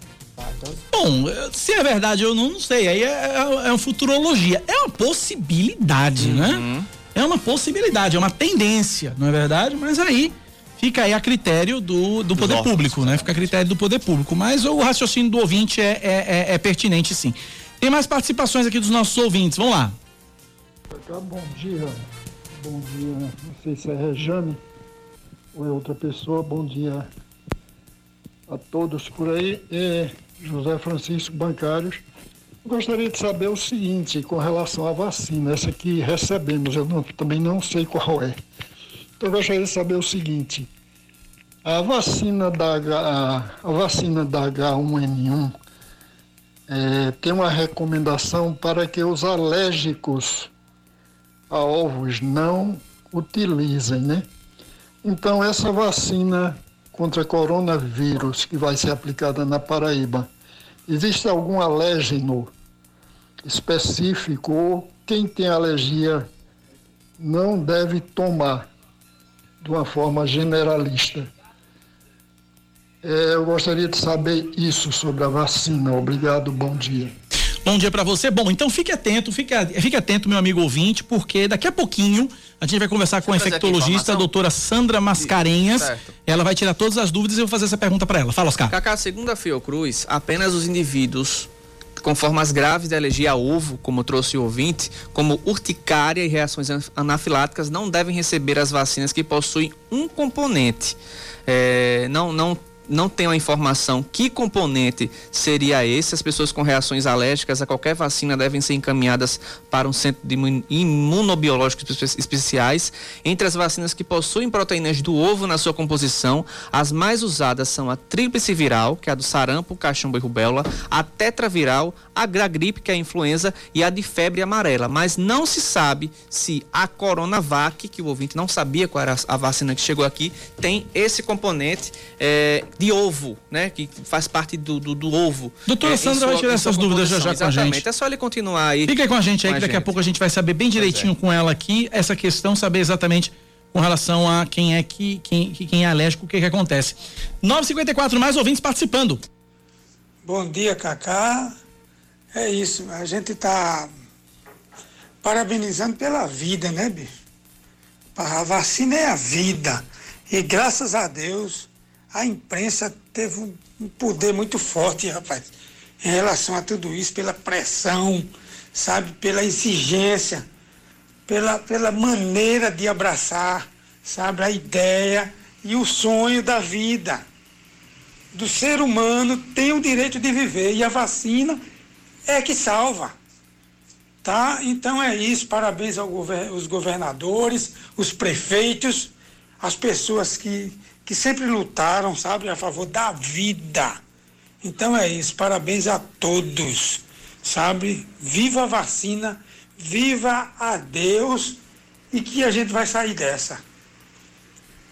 Bom, se é verdade eu não, não sei, aí é, é, é uma futurologia. É uma possibilidade, né? uhum. né? É uma possibilidade, é uma tendência, não é verdade? Mas aí fica aí a critério do, do poder público, né? Fica a critério do poder público. Mas o raciocínio do ouvinte é, é, é, é pertinente, sim. Tem mais participações aqui dos nossos ouvintes. Vamos lá. Bom dia. Bom dia. Não sei se é Rejane ou é outra pessoa. Bom dia a todos por aí. É José Francisco Bancários. Gostaria de saber o seguinte com relação à vacina, essa que recebemos, eu não, também não sei qual é. Eu gostaria de saber o seguinte: a vacina da, a, a vacina da H1N1 é, tem uma recomendação para que os alérgicos a ovos não utilizem, né? Então, essa vacina contra coronavírus que vai ser aplicada na Paraíba, existe algum alérgeno específico ou quem tem alergia não deve tomar? De uma forma generalista. É, eu gostaria de saber isso sobre a vacina. Obrigado, bom dia. Bom dia para você. Bom, então fique atento, fique, fique atento, meu amigo ouvinte, porque daqui a pouquinho a gente vai conversar com a infectologista, a doutora Sandra Mascarenhas. Certo. Ela vai tirar todas as dúvidas e eu vou fazer essa pergunta para ela. Fala, Oscar. Cacá, segundo a Fiocruz, apenas os indivíduos com formas graves de alergia a ovo, como trouxe o ouvinte, como urticária e reações anafiláticas, não devem receber as vacinas que possuem um componente. É, não, não não tenho a informação que componente seria esse. As pessoas com reações alérgicas a qualquer vacina devem ser encaminhadas para um centro de imunobiológicos especiais. Entre as vacinas que possuem proteínas do ovo na sua composição, as mais usadas são a tríplice viral, que é a do sarampo, cachumba e rubéola, a tetraviral, a gripe, que é a influenza, e a de febre amarela. Mas não se sabe se a Coronavac, que o ouvinte não sabia qual era a vacina que chegou aqui, tem esse componente. É, de ovo, né? Que faz parte do, do, do ovo. Doutora é, Sandra vai tirar essas dúvidas já já com a gente. É só ele continuar aí. Fica aí com a gente aí, que daqui a pouco a gente vai saber bem direitinho é. com ela aqui essa questão, saber exatamente com relação a quem é que quem, quem é alérgico, o que que acontece. 954 mais ouvintes participando. Bom dia, Cacá. É isso, a gente tá parabenizando pela vida, né, bicho? A vacina é a vida. E graças a Deus, a imprensa teve um poder muito forte, rapaz, em relação a tudo isso, pela pressão, sabe, pela exigência, pela, pela maneira de abraçar, sabe, a ideia e o sonho da vida. Do ser humano tem o direito de viver e a vacina é que salva. Tá? Então é isso, parabéns aos governadores, os prefeitos, as pessoas que que sempre lutaram, sabe, a favor da vida. Então é isso, parabéns a todos, sabe? Viva a vacina, viva a Deus e que a gente vai sair dessa.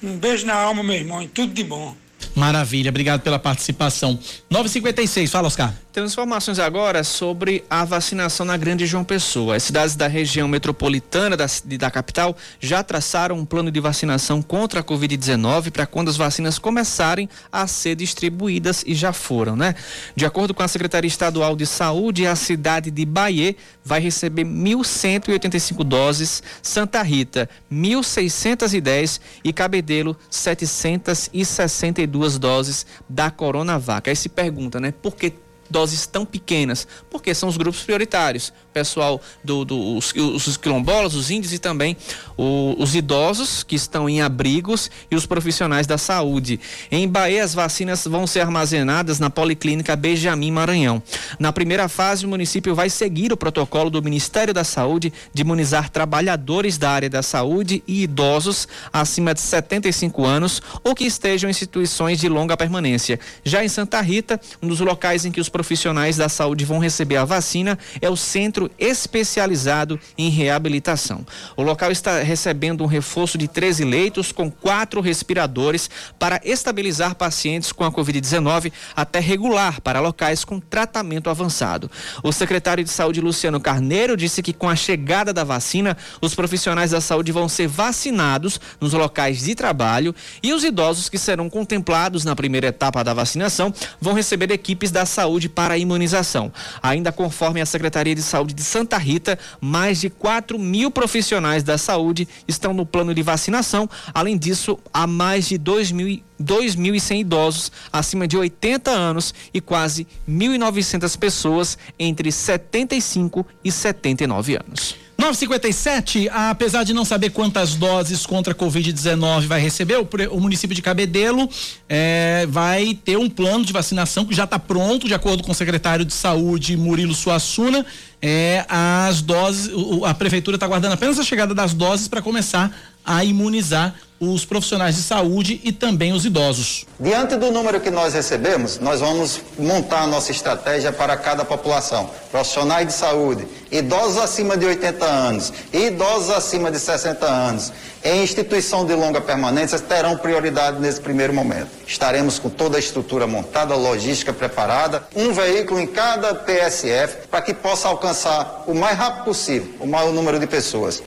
Um beijo na alma, meu irmão, e tudo de bom. Maravilha, obrigado pela participação. 956, fala, Oscar. Temos informações agora sobre a vacinação na Grande João Pessoa. As cidades da região metropolitana da, da capital já traçaram um plano de vacinação contra a Covid-19 para quando as vacinas começarem a ser distribuídas e já foram, né? De acordo com a Secretaria Estadual de Saúde, a cidade de Bahia vai receber 1.185 doses, Santa Rita 1.610 e Cabedelo 762 doses da Coronavac. Aí se pergunta, né? Por que doses tão pequenas? Porque são os grupos prioritários. Pessoal do, do os, os quilombolas, os índios e também o, os idosos que estão em abrigos e os profissionais da saúde. Em Bahia, as vacinas vão ser armazenadas na Policlínica Benjamin Maranhão. Na primeira fase, o município vai seguir o protocolo do Ministério da Saúde de imunizar trabalhadores da área da saúde e idosos acima de 75 anos ou que estejam em instituições de longa permanência. Já em Santa Rita, um dos locais em que os profissionais da saúde vão receber a vacina é o Centro Especializado em Reabilitação. O local está recebendo um reforço de 13 leitos com quatro respiradores para estabilizar pacientes com a Covid-19 até regular para locais com tratamento avançado. O secretário de Saúde, Luciano Carneiro, disse que com a chegada da vacina, os profissionais da saúde vão ser vacinados nos locais de trabalho e os idosos que serão contemplados na primeira etapa da vacinação vão receber equipes da saúde saúde para a imunização. Ainda conforme a Secretaria de Saúde de Santa Rita, mais de 4 mil profissionais da saúde estão no plano de vacinação. Além disso, há mais de 2 mil 2.100 idosos acima de 80 anos e quase 1.900 pessoas entre 75 e 79 anos. 957, apesar de não saber quantas doses contra a Covid-19 vai receber, o, município de Cabedelo é, vai ter um plano de vacinação que já está pronto, de acordo com o secretário de Saúde, Murilo Suassuna. É, as doses, a prefeitura está aguardando apenas a chegada das doses para começar a imunizar os profissionais de saúde e também os idosos. Diante do número que nós recebemos, nós vamos montar a nossa estratégia para cada população. Profissionais de saúde, idosos acima de 80 anos, idosos acima de 60 anos, em instituição de longa permanência terão prioridade nesse primeiro momento. Estaremos com toda a estrutura montada, logística preparada, um veículo em cada PSF para que possa alcançar o mais rápido possível o maior número de pessoas.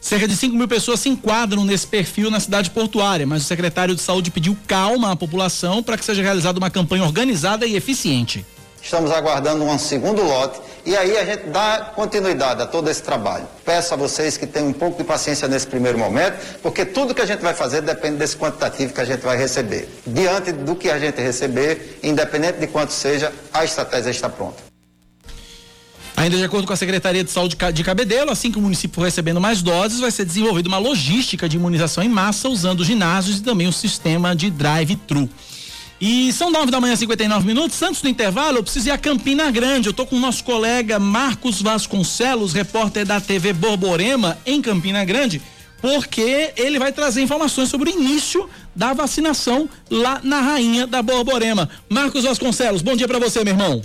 Cerca de 5 mil pessoas se enquadram nesse perfil na cidade portuária, mas o secretário de saúde pediu calma à população para que seja realizada uma campanha organizada e eficiente. Estamos aguardando um segundo lote e aí a gente dá continuidade a todo esse trabalho. Peço a vocês que tenham um pouco de paciência nesse primeiro momento, porque tudo que a gente vai fazer depende desse quantitativo que a gente vai receber. Diante do que a gente receber, independente de quanto seja, a estratégia está pronta. Ainda de acordo com a Secretaria de Saúde de Cabedelo, assim que o município for recebendo mais doses, vai ser desenvolvida uma logística de imunização em massa usando ginásios e também um sistema de drive-thru. E são nove da manhã, 59 minutos. Antes do intervalo, eu preciso ir a Campina Grande. Eu tô com o nosso colega Marcos Vasconcelos, repórter da TV Borborema, em Campina Grande, porque ele vai trazer informações sobre o início da vacinação lá na Rainha da Borborema. Marcos Vasconcelos, bom dia para você, meu irmão.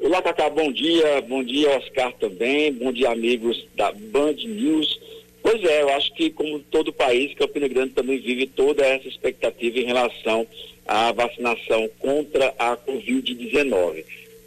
Olá, Cacá, bom dia. Bom dia, Oscar também. Bom dia, amigos da Band News. Pois é, eu acho que como todo país, Campina Grande também vive toda essa expectativa em relação à vacinação contra a Covid-19.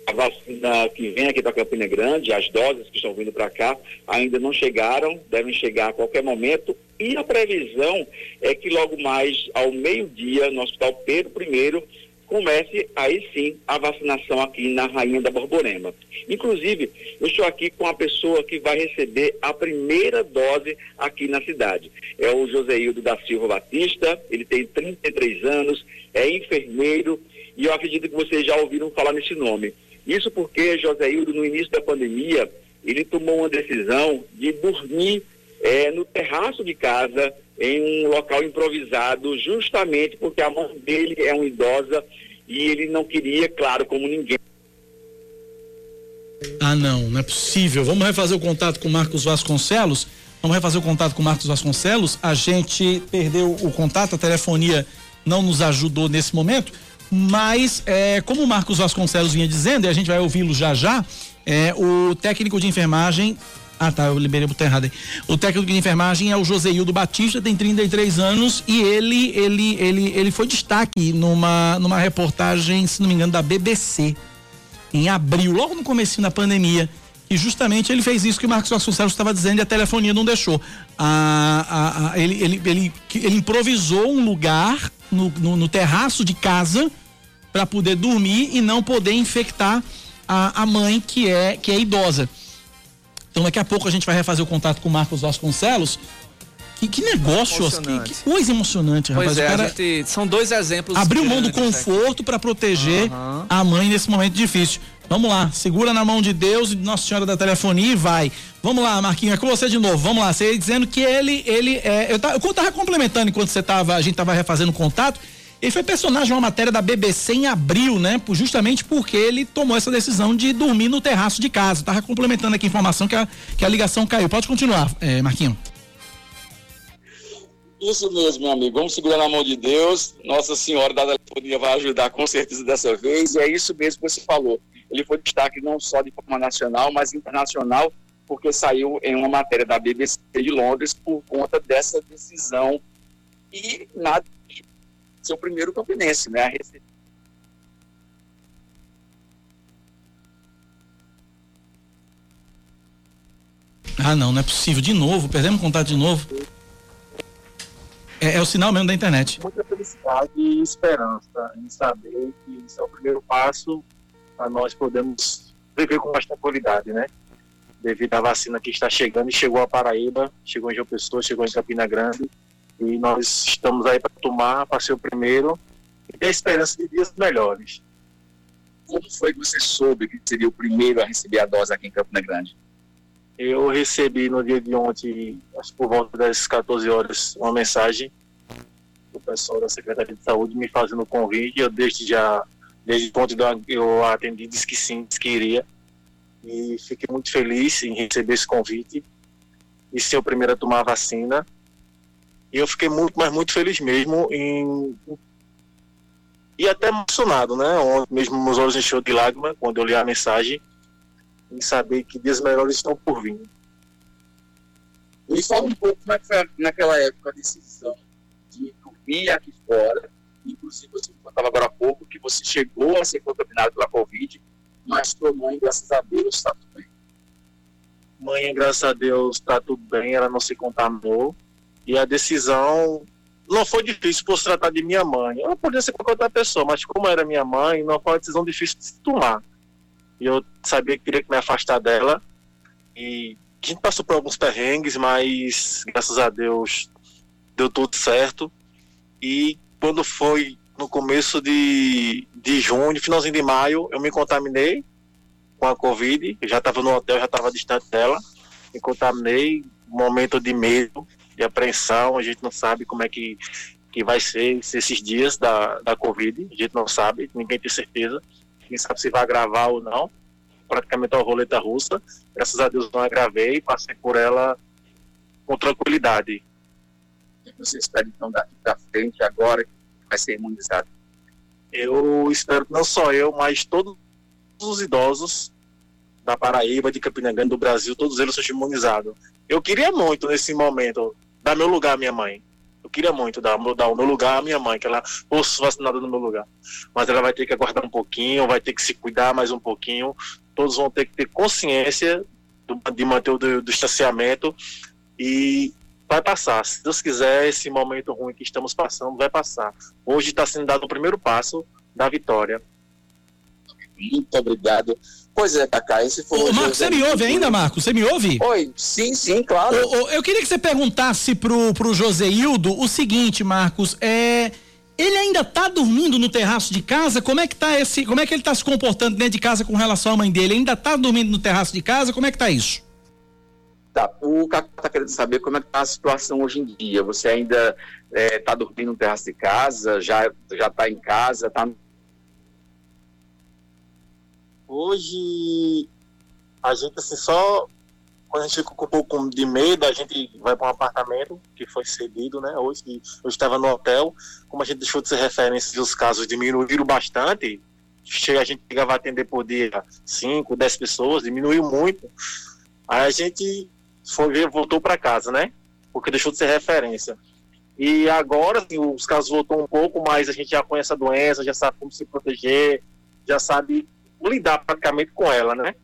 A vacina que vem aqui para Campina Grande, as doses que estão vindo para cá, ainda não chegaram, devem chegar a qualquer momento. E a previsão é que logo mais ao meio-dia, no Hospital Pedro I, comece aí sim a vacinação aqui na Rainha da Borborema. Inclusive, eu estou aqui com a pessoa que vai receber a primeira dose aqui na cidade. É o Joseildo da Silva Batista, ele tem 33 anos, é enfermeiro e eu acredito que vocês já ouviram falar nesse nome. Isso porque Joseildo, no início da pandemia, ele tomou uma decisão de dormir é, no terraço de casa em um local improvisado, justamente porque a mãe dele é uma idosa e ele não queria, claro, como ninguém. Ah, não, não é possível. Vamos refazer o contato com Marcos Vasconcelos. Vamos refazer o contato com Marcos Vasconcelos. A gente perdeu o contato, a telefonia não nos ajudou nesse momento, mas é, como o Marcos Vasconcelos vinha dizendo, e a gente vai ouvi-lo já já, é, o técnico de enfermagem ah, tá, eu liberei o botão errado aí. O técnico de enfermagem é o Joseildo Batista, tem 33 anos e ele ele ele ele foi destaque numa numa reportagem, se não me engano, da BBC em abril, logo no começo da pandemia. E justamente ele fez isso que o Marcos Vasconcelos estava dizendo e a telefonia não deixou. Ele, ele, ele, ele improvisou um lugar no, no, no terraço de casa para poder dormir e não poder infectar a, a mãe que é, que é idosa. Então daqui a pouco a gente vai refazer o contato com o Marcos Vasconcelos. Que, que negócio, que, que, coisa emocionante, pois rapaz. É, cara gente, são dois exemplos. Abriu mão do conforto para proteger uhum. a mãe nesse momento difícil. Vamos lá, segura na mão de Deus e de Nossa Senhora da Telefonia e vai. Vamos lá, Marquinhos, é com você de novo. Vamos lá, você dizendo que ele, ele é, eu, tava, eu tava complementando enquanto você tava, a gente tava refazendo o contato. Ele foi personagem de uma matéria da BBC em abril, né? Justamente porque ele tomou essa decisão de dormir no terraço de casa. Tava complementando aqui a informação que a, que a ligação caiu. Pode continuar, é, Marquinho. Isso mesmo, meu amigo. Vamos segurar na mão de Deus. Nossa Senhora da Telefonia vai ajudar com certeza dessa vez. E é isso mesmo que você falou. Ele foi destaque não só de forma nacional, mas internacional, porque saiu em uma matéria da BBC de Londres por conta dessa decisão. E nada ser o primeiro campinense, né? A receber. Ah, não, não é possível. De novo, perdemos contato de novo. É, é, o sinal mesmo da internet. Muita felicidade e esperança em saber que isso é o primeiro passo para nós podermos viver com mais tranquilidade, né? Devido à vacina que está chegando e chegou a Paraíba, chegou em João Pessoa, chegou em Campina Grande e nós estamos aí para tomar, para ser o primeiro e ter esperança de dias melhores. Como foi que você soube que seria o primeiro a receber a dose aqui em Campina Grande? Eu recebi no dia de ontem, acho por volta das 14 horas, uma mensagem do pessoal da Secretaria de Saúde me fazendo o convite. Eu desde já, desde ontem eu atendi, disse que sim, disse que iria. E fiquei muito feliz em receber esse convite e ser o primeiro a tomar a vacina. E eu fiquei muito, mas muito feliz mesmo em e até emocionado, né? Ontem mesmo meus olhos encheu de lágrima quando eu li a mensagem em saber que dias melhores estão por vir. Me fala um pouco como é que foi naquela época a decisão de dormir aqui fora. Inclusive, você contava agora há pouco que você chegou a ser contaminado pela Covid, mas sua mãe, graças a Deus, está tudo bem. Mãe, graças a Deus, está tudo bem, ela não se contaminou. E a decisão não foi difícil por se tratar de minha mãe. Ela podia ser qualquer outra pessoa, mas como era minha mãe, não foi uma decisão difícil de se tomar. E eu sabia que teria que me afastar dela. E a gente passou por alguns perrengues, mas graças a Deus deu tudo certo. E quando foi no começo de, de junho, finalzinho de maio, eu me contaminei. com a Covid, eu já estava no hotel, já estava distante dela, me contaminei, momento de medo, de apreensão, a gente não sabe como é que, que vai ser esses dias da, da Covid, a gente não sabe, ninguém tem certeza, quem sabe se vai agravar ou não, praticamente uma roleta russa, graças a Deus não agravei, passei por ela com tranquilidade. Você espera então daqui para frente, agora que vai ser imunizado? Eu espero que não só eu, mas todos os idosos da Paraíba, de Campina Grande, do Brasil, todos eles sejam imunizados. Eu queria muito, nesse momento, dar meu lugar à minha mãe. Eu queria muito dar, dar o meu lugar à minha mãe, que ela fosse vacinada no meu lugar. Mas ela vai ter que aguardar um pouquinho, vai ter que se cuidar mais um pouquinho. Todos vão ter que ter consciência do, de manter o do, do distanciamento e vai passar. Se Deus quiser, esse momento ruim que estamos passando vai passar. Hoje está sendo dado o primeiro passo da vitória. Muito obrigado. Pois é, Cacá, esse foi o Marcos, você me ouve ainda, Marcos? Você me ouve? Oi, sim, sim, claro. Ô, eu queria que você perguntasse pro, pro Joseildo o seguinte, Marcos, é... Ele ainda tá dormindo no terraço de casa? Como é que tá esse, como é que ele tá se comportando dentro de casa com relação à mãe dele? Ele ainda tá dormindo no terraço de casa? Como é que tá isso? Tá, o Cacá está querendo saber como é que tá a situação hoje em dia. Você ainda está dormindo no terraço de casa? Já já está em casa? Tá... Hoje, a gente assim, só quando a gente fica com um pouco de medo, a gente vai para um apartamento que foi cedido, né? Hoje, que eu estava no hotel, como a gente deixou de ser referência os casos diminuíram bastante, chega, a gente chegava a atender por dia 5, 10 pessoas, diminuiu muito. Aí a gente foi ver, voltou para casa, né? Porque deixou de ser referência. E agora, assim, os casos voltou um pouco, mas a gente já conhece a doença, já sabe como se proteger, já sabe lidar praticamente com ela, né?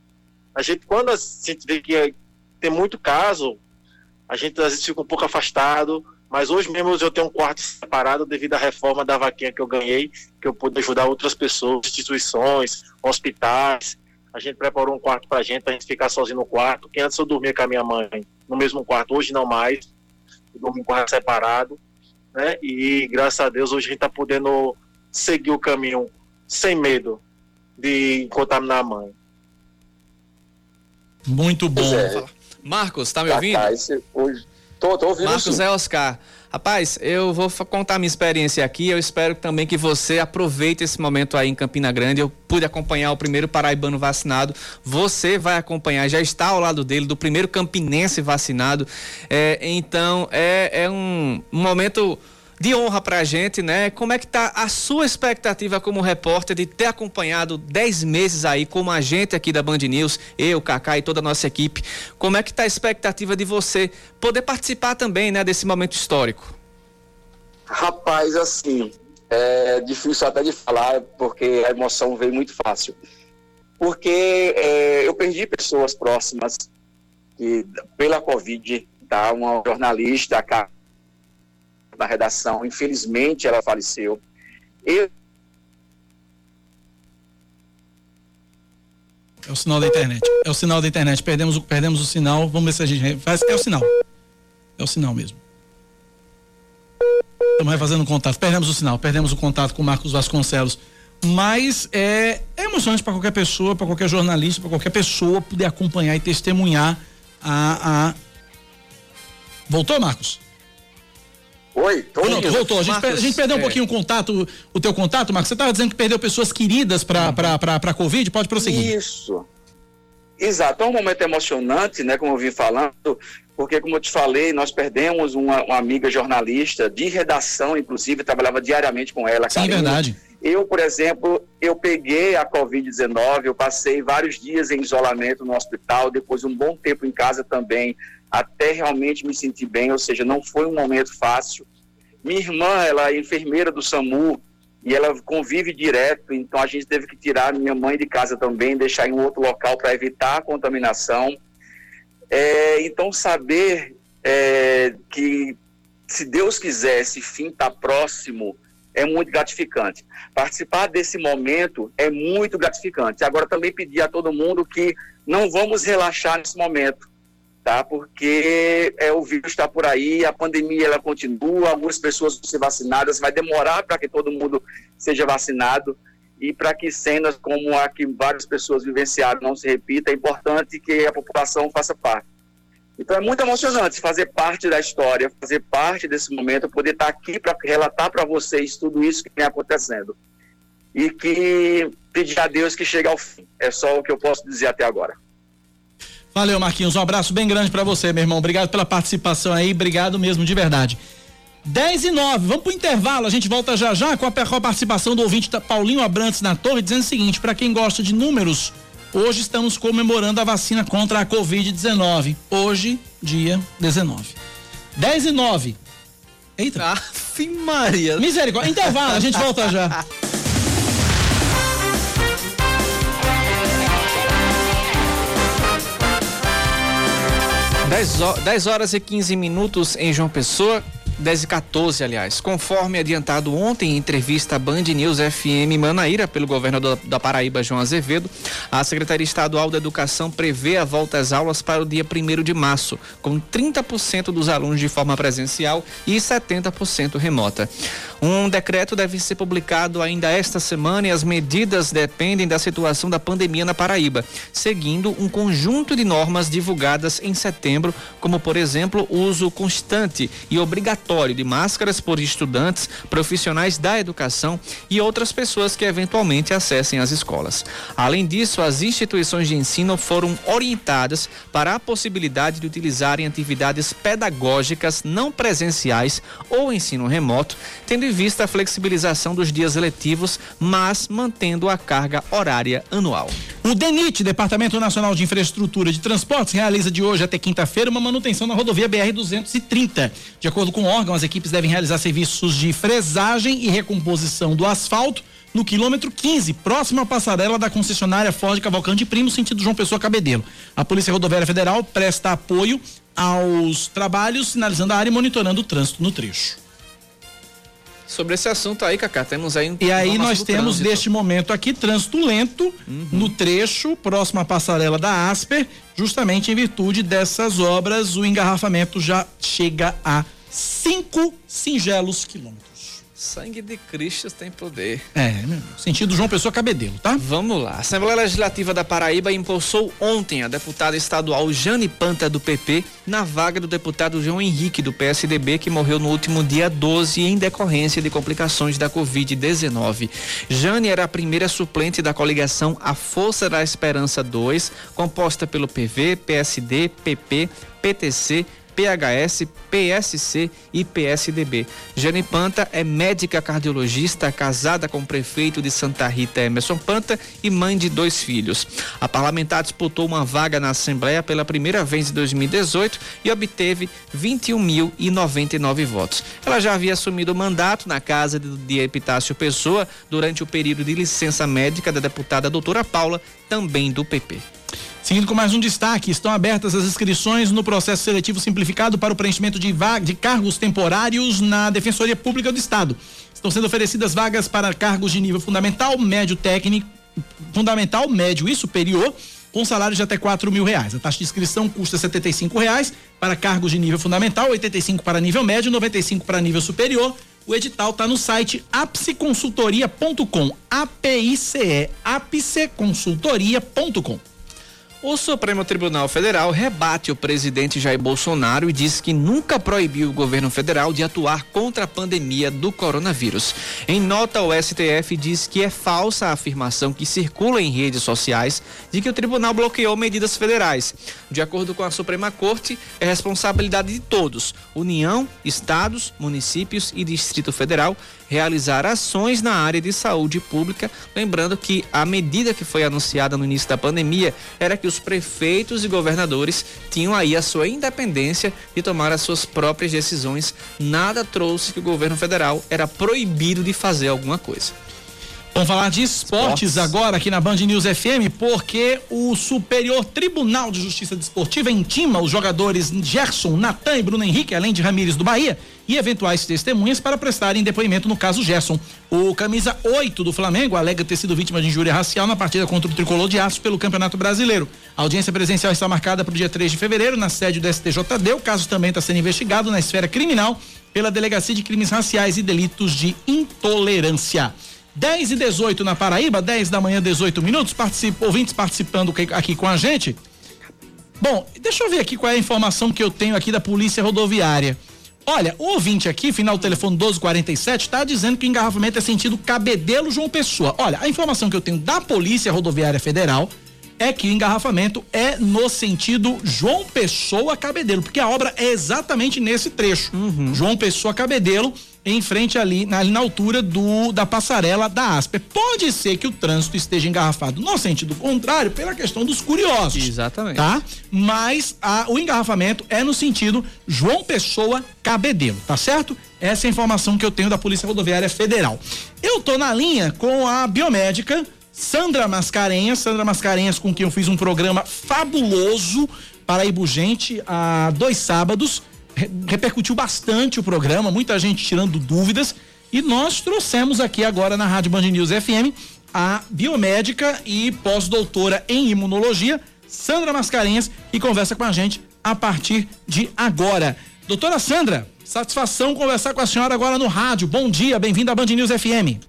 A gente, quando a gente vê que tem muito caso, a gente às vezes fica um pouco afastado, mas hoje mesmo eu tenho um quarto separado devido à reforma da vaquinha que eu ganhei, que eu pude ajudar outras pessoas, instituições, hospitais. A gente preparou um quarto pra gente, pra gente ficar sozinho no quarto, que antes eu dormia com a minha mãe no mesmo quarto, hoje não mais, eu dormo em quarto separado, né? E graças a Deus hoje a gente tá podendo seguir o caminho sem medo de contaminar a mãe. Muito bom. É. Marcos, tá me ouvindo? Cacá, esse, hoje... tô, tô ouvindo Marcos sim. é Oscar. Rapaz, eu vou contar minha experiência aqui. Eu espero também que você aproveite esse momento aí em Campina Grande. Eu pude acompanhar o primeiro paraibano vacinado. Você vai acompanhar, já está ao lado dele, do primeiro campinense vacinado. É, então, é, é um momento de honra pra gente, né? Como é que tá a sua expectativa como repórter de ter acompanhado 10 meses aí como agente aqui da Band News, eu, Kaká e toda a nossa equipe? Como é que tá a expectativa de você poder participar também, né, desse momento histórico? Rapaz, assim, é difícil até de falar, porque a emoção veio muito fácil. Porque é, eu perdi pessoas próximas que, pela Covid, tá? Uma jornalista cá na redação, infelizmente ela faleceu. Eu É o sinal da internet. É o sinal da internet. Perdemos o, perdemos o sinal. Vamos ver se a gente faz. É o sinal. É o sinal mesmo. Estamos refazendo o contato. Perdemos o sinal. Perdemos o contato com Marcos Vasconcelos. Mas é, é emocionante para qualquer pessoa, para qualquer jornalista, para qualquer pessoa poder acompanhar e testemunhar a. a... Voltou, Marcos? Oi, tô Pronto, voltou. A gente, Marcos, per- a gente perdeu um é. pouquinho o contato, o teu contato, Marcos. Você estava dizendo que perdeu pessoas queridas para para Covid? Pode prosseguir. Isso. Exato, é um momento emocionante, né, como eu vim falando, porque, como eu te falei, nós perdemos uma, uma amiga jornalista de redação, inclusive, trabalhava diariamente com ela. Sim, Karine. verdade. Eu, por exemplo, eu peguei a Covid-19, eu passei vários dias em isolamento no hospital, depois um bom tempo em casa também, até realmente me sentir bem, ou seja, não foi um momento fácil. Minha irmã, ela é enfermeira do SAMU e ela convive direto, então a gente teve que tirar minha mãe de casa também, deixar em outro local para evitar a contaminação. É, então, saber é, que, se Deus quiser, esse fim está próximo, é muito gratificante. Participar desse momento é muito gratificante. Agora, também pedir a todo mundo que não vamos relaxar nesse momento, tá? Porque é, o vírus está por aí, a pandemia ela continua, algumas pessoas vão ser vacinadas, vai demorar para que todo mundo seja vacinado. e para que cenas como a que várias pessoas vivenciaram não se repita, é importante que a população faça parte. Então é muito emocionante fazer parte da história, fazer parte desse momento, poder estar aqui para relatar para vocês tudo isso que vem acontecendo. E que pedir a Deus que chegue ao fim. É só o que eu posso dizer até agora. Valeu, Marquinhos. Um abraço bem grande para você, meu irmão. Obrigado pela participação aí. Obrigado mesmo, de verdade. 10 e 9, vamos pro intervalo, a gente volta já já com a, com a participação do ouvinte Paulinho Abrantes na torre, dizendo o seguinte, para quem gosta de números, hoje estamos comemorando a vacina contra a Covid-19, hoje, dia 19. 10 e 9. Eita. Aff, Maria. Misericórdia, intervalo, a gente volta já. Dez horas e 15 minutos em João Pessoa. 10 e 14, aliás. Conforme adiantado ontem em entrevista à Band News FM Manaíra pelo governador da Paraíba, João Azevedo, a Secretaria Estadual da Educação prevê a volta às aulas para o dia 1 de março, com 30% dos alunos de forma presencial e 70% remota. Um decreto deve ser publicado ainda esta semana e as medidas dependem da situação da pandemia na Paraíba, seguindo um conjunto de normas divulgadas em setembro, como, por exemplo, o uso constante e obrigatório de máscaras por estudantes, profissionais da educação e outras pessoas que eventualmente acessem as escolas. Além disso, as instituições de ensino foram orientadas para a possibilidade de utilizarem atividades pedagógicas não presenciais ou ensino remoto, tendo em vista a flexibilização dos dias eletivos, mas mantendo a carga horária anual. O DENIT, Departamento Nacional de Infraestrutura de Transportes, realiza de hoje até quinta-feira uma manutenção na rodovia BR-230. De acordo com o órgão, as equipes devem realizar serviços de fresagem e recomposição do asfalto no quilômetro 15, próximo à passarela da concessionária Ford Cavalcante Primo, sentido João Pessoa Cabedelo. A Polícia Rodoviária Federal presta apoio aos trabalhos, sinalizando a área e monitorando o trânsito no trecho. Sobre esse assunto aí, Cacá, temos aí. E aí nós temos trânsito. neste momento aqui trânsito lento uhum. no trecho próximo à passarela da Asper, justamente em virtude dessas obras, o engarrafamento já chega a 5 singelos quilômetros. Sangue de Cristo tem poder. É, meu sentido João Pessoa Cabedelo, tá? Vamos lá. A Assembleia Legislativa da Paraíba impulsou ontem a deputada estadual Jane Panta do PP na vaga do deputado João Henrique do PSDB que morreu no último dia 12 em decorrência de complicações da Covid-19. Jane era a primeira suplente da coligação A Força da Esperança 2, composta pelo PV, PSD, PP, PTC, PHS, PSC e PSDB. Jane Panta é médica cardiologista, casada com o prefeito de Santa Rita, Emerson Panta, e mãe de dois filhos. A parlamentar disputou uma vaga na Assembleia pela primeira vez em 2018 e obteve 21.099 votos. Ela já havia assumido o mandato na casa de Epitácio Pessoa durante o período de licença médica da deputada doutora Paula, também do PP. Seguindo com mais um destaque, estão abertas as inscrições no processo seletivo simplificado para o preenchimento de, de cargos temporários na Defensoria Pública do Estado. Estão sendo oferecidas vagas para cargos de nível fundamental, médio técnico, fundamental, médio e superior, com salário de até quatro mil reais. A taxa de inscrição custa setenta e reais para cargos de nível fundamental, 85 para nível médio, 95 para nível superior. O edital está no site apseconsultoria.com, A-P-I-C-E, apseconsultoria.com. O Supremo Tribunal Federal rebate o presidente Jair Bolsonaro e diz que nunca proibiu o governo federal de atuar contra a pandemia do coronavírus. Em nota, o STF diz que é falsa a afirmação que circula em redes sociais de que o tribunal bloqueou medidas federais. De acordo com a Suprema Corte, é responsabilidade de todos: União, estados, municípios e Distrito Federal realizar ações na área de saúde pública. Lembrando que a medida que foi anunciada no início da pandemia era que os prefeitos e governadores tinham aí a sua independência de tomar as suas próprias decisões. Nada trouxe que o governo federal era proibido de fazer alguma coisa. Vamos falar de esportes, esportes, agora aqui na Band News FM, porque o Superior Tribunal de Justiça Desportiva intima os jogadores Gerson, Natan e Bruno Henrique, além de Ramires do Bahia, e eventuais testemunhas para prestarem depoimento no caso Gerson. O camisa 8 do Flamengo alega ter sido vítima de injúria racial na partida contra o Tricolor de Aço pelo Campeonato Brasileiro. A audiência presencial está marcada para o dia 3 de fevereiro na sede do STJD. O caso também está sendo investigado na esfera criminal pela Delegacia de Crimes Raciais e Delitos de Intolerância. 10 e 18 na Paraíba, 10 da manhã, 18 minutos. Participa, ouvintes participando aqui com a gente. Bom, deixa eu ver aqui qual é a informação que eu tenho aqui da Polícia Rodoviária. Olha, o ouvinte aqui, final do telefone 1247, está dizendo que o engarrafamento é sentido Cabedelo João Pessoa. Olha, a informação que eu tenho da Polícia Rodoviária Federal é que o engarrafamento é no sentido João Pessoa Cabedelo, porque a obra é exatamente nesse trecho. João Pessoa Cabedelo, em frente ali, na, ali na altura do da passarela da Asper. Pode ser que o trânsito esteja engarrafado no sentido contrário pela questão dos curiosos. Exatamente. Tá? Mas a, o engarrafamento é no sentido João Pessoa Cabedelo, tá certo? Essa é a informação que eu tenho da Polícia Rodoviária Federal. Eu tô na linha com a biomédica Sandra Mascarenhas, Sandra Mascarenhas com quem eu fiz um programa fabuloso para Ibugente há dois sábados. Re- Repercutiu bastante o programa, muita gente tirando dúvidas e nós trouxemos aqui agora na Rádio Band News FM a biomédica e pós-doutora em imunologia, Sandra Mascarenhas, que conversa com a gente a partir de agora. Doutora Sandra, satisfação conversar com a senhora agora no rádio. Bom dia, bem-vinda à Band News FM.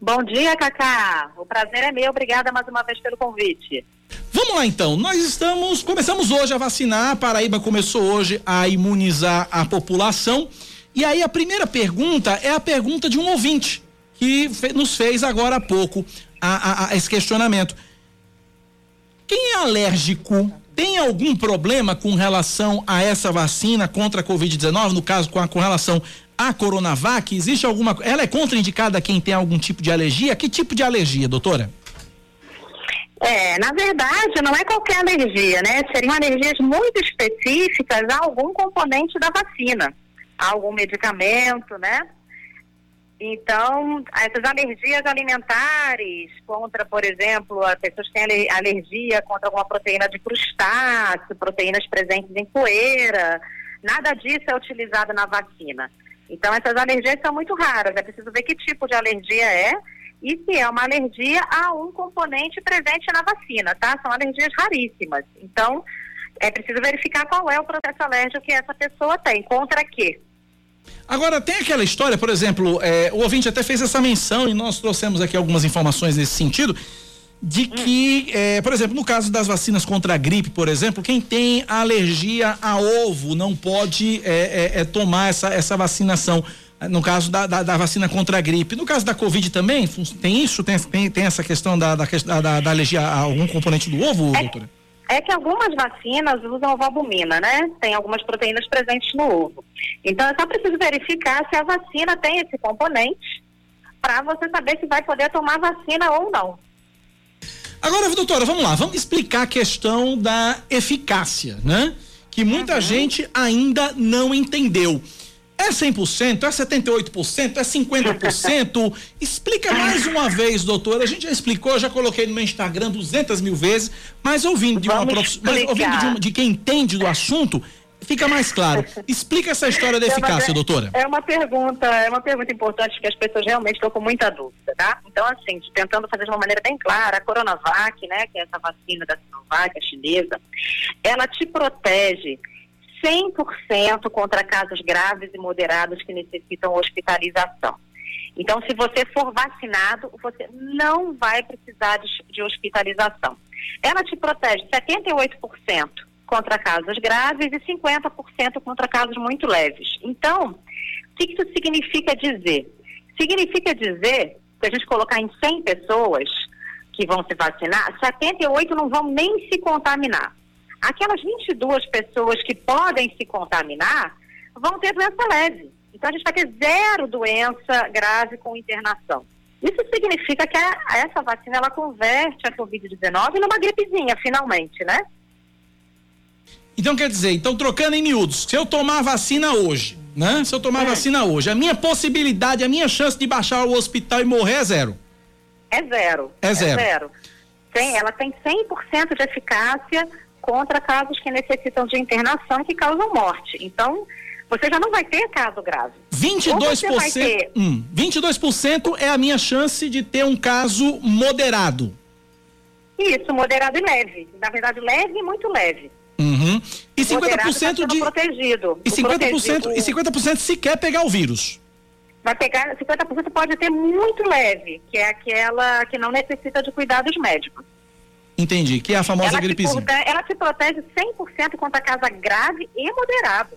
Bom dia, Cacá. O prazer é meu. Obrigada mais uma vez pelo convite. Vamos lá então, nós estamos, começamos hoje a vacinar, a Paraíba começou hoje a imunizar a população. E aí a primeira pergunta é a pergunta de um ouvinte que nos fez agora há pouco a, a- a esse questionamento. Quem é alérgico tem algum problema com relação a essa vacina contra a Covid-19, no caso com, a- com relação à Coronavac? Existe alguma. Ela é contraindicada a quem tem algum tipo de alergia? Que tipo de alergia, doutora? É, na verdade, não é qualquer alergia, né? Seriam alergias muito específicas a algum componente da vacina, a algum medicamento, né? Então, essas alergias alimentares contra, por exemplo, as pessoas que têm ale- alergia contra alguma proteína de crustáceo, proteínas presentes em poeira, nada disso é utilizado na vacina. Então, essas alergias são muito raras, é preciso ver que tipo de alergia é e se é uma alergia a um componente presente na vacina, tá? São alergias raríssimas. Então, é preciso verificar qual é o processo alérgico que essa pessoa tem, contra quê? Agora, tem aquela história, por exemplo, é, o ouvinte até fez essa menção e nós trouxemos aqui algumas informações nesse sentido, de que, é, por exemplo, no caso das vacinas contra a gripe, por exemplo, quem tem alergia a ovo não pode é, é, é, tomar essa, essa vacinação. No caso da, da, da vacina contra a gripe. No caso da Covid também, tem isso? Tem, tem, tem essa questão da, da, da, alergia a algum componente do ovo, doutora? É que algumas vacinas usam ovobumina, né? Tem algumas proteínas presentes no ovo. Então, é só preciso verificar se a vacina tem esse componente para você saber se vai poder tomar vacina ou não. Agora, doutora, vamos lá, vamos explicar a questão da eficácia, né? Que muita gente ainda não entendeu. É 100%? É 78%? É 50%? Explica mais uma vez, doutora. A gente já explicou, já coloquei no meu Instagram 200 mil vezes, mas ouvindo de uma prof... mas ouvindo de, explicar. um- de quem entende do assunto, fica mais claro. Explica essa história da É uma- eficácia, doutora. É uma pergunta, é uma pergunta importante que as pessoas realmente estão com muita dúvida, tá? Então, assim, tentando fazer de uma maneira bem clara, a Coronavac, né, que é essa vacina da Sinovac, a chinesa, ela te protege 100% contra casos graves e moderados que necessitam hospitalização. Então, se você for vacinado, você não vai precisar de, de hospitalização. Ela te protege 78% contra casos graves e 50% contra casos muito leves. Então, o que que isso significa dizer? Significa dizer, se a gente colocar em 100 pessoas que vão se vacinar, 78 não vão nem se contaminar. Aquelas 22 pessoas que podem se contaminar vão ter doença leve. Então, a gente vai ter zero doença grave com internação. Isso significa que a- essa vacina ela converte a Covid-19 numa gripezinha, finalmente, né? Então quer dizer, então trocando em miúdos, se eu tomar a vacina hoje, né? Se eu tomar a vacina hoje, a minha possibilidade, a minha chance de baixar o hospital e morrer é zero. É zero. É zero. Tem, ela tem 100% de eficácia contra casos que necessitam de internação e que causam morte. Então, você já não vai ter caso grave. Ou você vai 22%, ter hum, 22% é a minha chance de ter um caso moderado. isso, moderado e leve. Na verdade, leve e muito leve. Uhum. E Moderado tá 50% sendo de protegido. e O 50% protegido- e 50% sequer pegar o vírus. vai pegar 50% pode ter muito leve, que é aquela que não necessita de cuidados médicos. Entendi, que é a famosa ela gripezinha. Te, ela te protege 100% contra caso grave e moderado.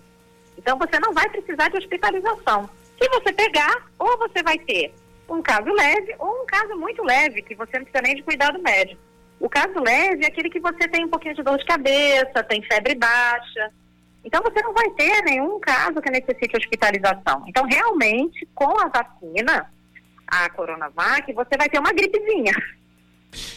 Então você não vai precisar de hospitalização. Se você pegar, ou você vai ter um caso leve ou um caso muito leve, que você não precisa nem de cuidado médico. O caso leve é aquele que você tem um pouquinho de dor de cabeça, tem febre baixa. Então você não vai ter nenhum caso que necessite hospitalização. Então realmente, com a vacina, a Coronavac, você vai ter uma gripezinha.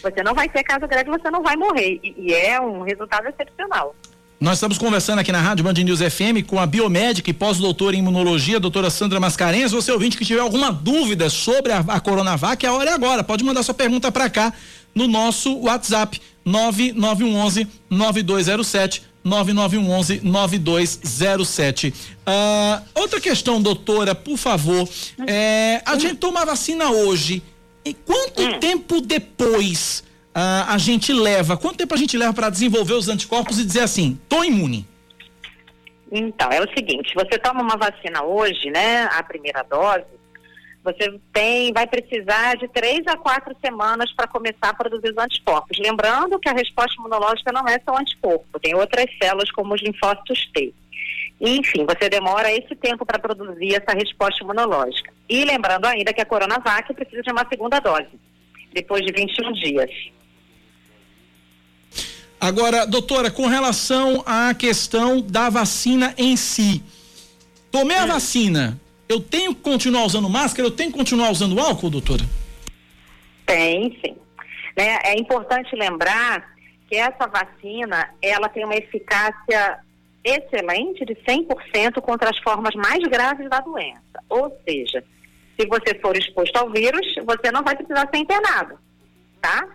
Você não vai ter caso grave, você não vai morrer. E, e é um resultado excepcional. Nós estamos conversando aqui na Rádio Band News FM com a biomédica e pós-doutora em imunologia, doutora Sandra Mascarenhas. Você ouvinte que tiver alguma dúvida sobre a, a Coronavac, a hora é agora. Pode mandar sua pergunta para cá no nosso WhatsApp 9911 9207 9911 9207. Ah, outra questão, doutora, por favor. É, a gente toma a vacina hoje. E quanto tempo depois ah, a gente leva? Quanto tempo a gente leva para desenvolver os anticorpos e dizer assim, tô imune? Então, é o seguinte, você toma uma vacina hoje, né, a primeira dose, você tem, vai precisar de três a quatro semanas para começar a produzir os anticorpos. Lembrando que a resposta imunológica não é só anticorpo, tem outras células como os linfócitos T. Enfim, você demora esse tempo para produzir essa resposta imunológica. E lembrando ainda que a Coronavac precisa de uma segunda dose, depois de 21 dias. Agora, doutora, com relação à questão da vacina em si. Tomei a vacina, eu tenho que continuar usando máscara, eu tenho que continuar usando álcool, doutora? Tem, sim. Né? É importante lembrar que essa vacina, ela tem uma eficácia excelente de 100% contra as formas mais graves da doença. Ou seja, se você for exposto ao vírus, você não vai precisar ser internado, tá?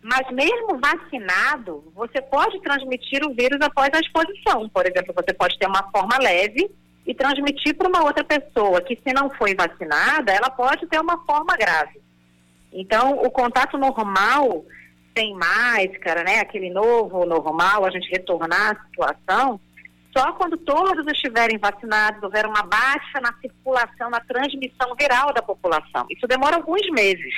Mas mesmo vacinado, você pode transmitir o vírus após a exposição. Por exemplo, você pode ter uma forma leve e transmitir para uma outra pessoa que, se não foi vacinada, ela pode ter uma forma grave. Então, o contato normal, sem máscara, né, aquele novo normal, a gente retornar à situação, só quando todos estiverem vacinados, houver uma baixa na circulação, na transmissão viral da população. Isso demora alguns meses.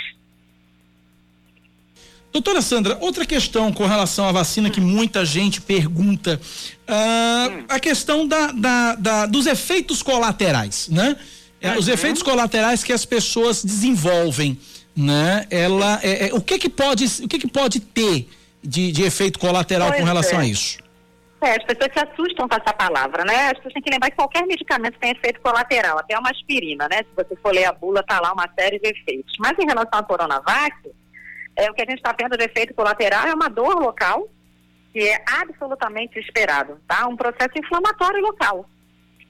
Doutora Sandra, outra questão com relação à vacina que muita gente pergunta, ah, a questão da, da- da- dos efeitos colaterais, né? É, Os efeitos colaterais que as pessoas desenvolvem, né? Ela, é, é, o que que pode, o que que pode ter de, de efeito colateral Pois com relação é. a isso? É, as pessoas se assustam com essa palavra, né? As pessoas têm que lembrar que qualquer medicamento tem efeito colateral, até uma aspirina, né? Se você for ler a bula, tá lá uma série de efeitos. Mas em relação à Coronavac, é, o que a gente está tendo de efeito colateral é uma dor local, que é absolutamente esperado, tá? Um processo inflamatório local.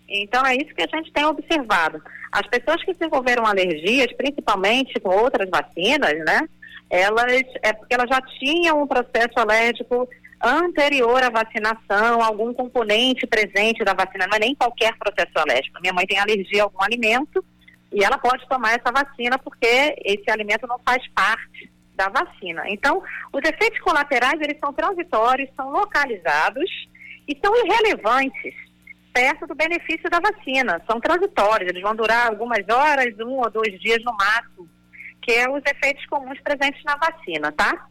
Então é isso que a gente tem observado. As pessoas que desenvolveram alergias, principalmente com outras vacinas, né? Elas é porque elas já tinham um processo alérgico anterior à vacinação, algum componente presente da vacina, não é nem qualquer processo alérgico. Minha mãe tem alergia a algum alimento e ela pode tomar essa vacina porque esse alimento não faz parte da vacina. Então, os efeitos colaterais, eles são transitórios, são localizados e são irrelevantes perto do benefício da vacina. São transitórios, eles vão durar algumas horas, um ou dois dias no máximo, que é os efeitos comuns presentes na vacina, tá?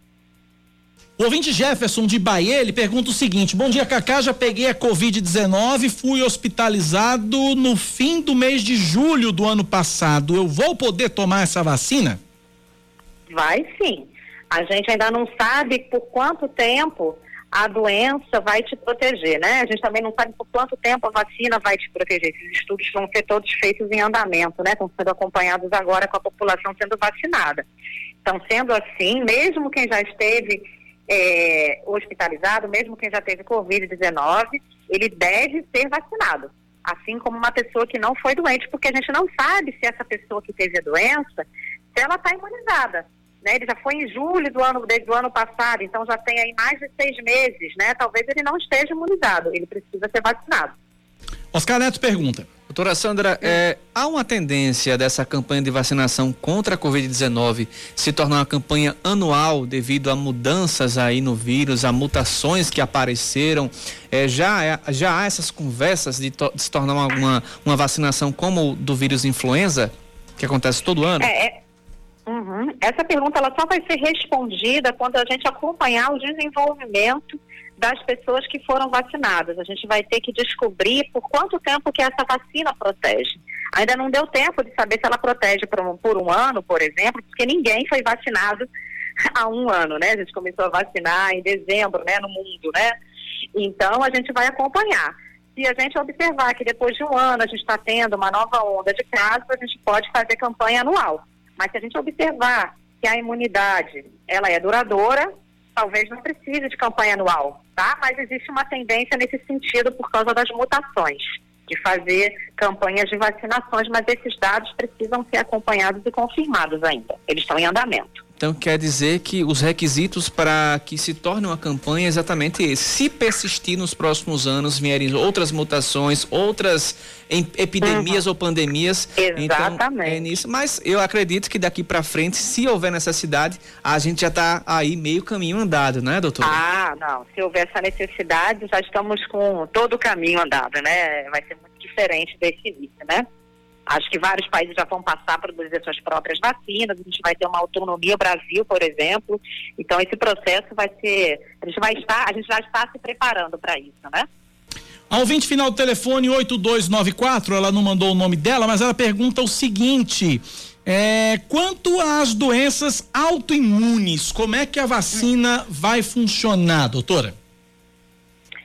O ouvinte Jefferson de Bahia, ele pergunta o seguinte: Bom dia, Cacá. Já peguei a Covid-19, fui hospitalizado no fim do mês de julho do ano passado. Eu vou poder tomar essa vacina? Vai sim. A gente ainda não sabe por quanto tempo a doença vai te proteger, né? A gente também não sabe por quanto tempo a vacina vai te proteger. Esses estudos vão ser todos feitos em andamento, né? Estão sendo acompanhados agora com a população sendo vacinada. Então, sendo assim, mesmo quem já esteve é, hospitalizado, mesmo quem já teve Covid-19, ele deve ser vacinado. Assim como uma pessoa que não foi doente, porque a gente não sabe se essa pessoa que teve a doença, se ela está imunizada. Né? Ele já foi em julho do ano, desde o ano passado, então já tem aí mais de seis meses, né? Talvez ele não esteja imunizado, ele precisa ser vacinado. Oscar Neto pergunta. Doutora Sandra, é, há uma tendência dessa campanha de vacinação contra a Covid-19 se tornar uma campanha anual devido a mudanças aí no vírus, a mutações que apareceram. É, já, é- já há essas conversas de, to- de se tornar uma, uma, uma vacinação como o do vírus influenza? Que acontece todo ano? É, é- Uhum. Essa pergunta ela só vai ser respondida quando a gente acompanhar o desenvolvimento das pessoas que foram vacinadas. A gente vai ter que descobrir por quanto tempo que essa vacina protege. Ainda não deu tempo de saber se ela protege por um, por um ano, por exemplo, porque ninguém foi vacinado há um ano, né? A gente começou a vacinar em dezembro, né, no mundo, né? Então a gente vai acompanhar. Se a gente observar que depois de um ano a gente está tendo uma nova onda de casos, a gente pode fazer campanha anual. Mas se a gente observar que a imunidade ela é duradoura, talvez não precise de campanha anual, tá? Mas existe uma tendência nesse sentido por causa das mutações, de fazer campanhas de vacinações, mas esses dados precisam ser acompanhados e confirmados ainda. Eles estão em andamento. Então quer dizer que os requisitos para que se torne uma campanha é exatamente esse. Se persistir nos próximos anos, vierem outras mutações, outras em- epidemias ou pandemias, então é nisso. Mas eu acredito que daqui para frente, se houver necessidade, a gente já está aí meio caminho andado, né, doutor? Ah, não. Se houver essa necessidade, já estamos com todo o caminho andado, né? Vai ser muito diferente desse início, né? Acho que vários países já vão passar a produzir suas próprias vacinas, a gente vai ter uma autonomia, o Brasil, por exemplo. Então esse processo vai ser, a gente vai estar, a gente já está se preparando para isso, né? A ouvinte final do telefone 8294, ela não mandou o nome dela, mas ela pergunta o seguinte: é, quanto às doenças autoimunes, como é que a vacina vai funcionar, doutora?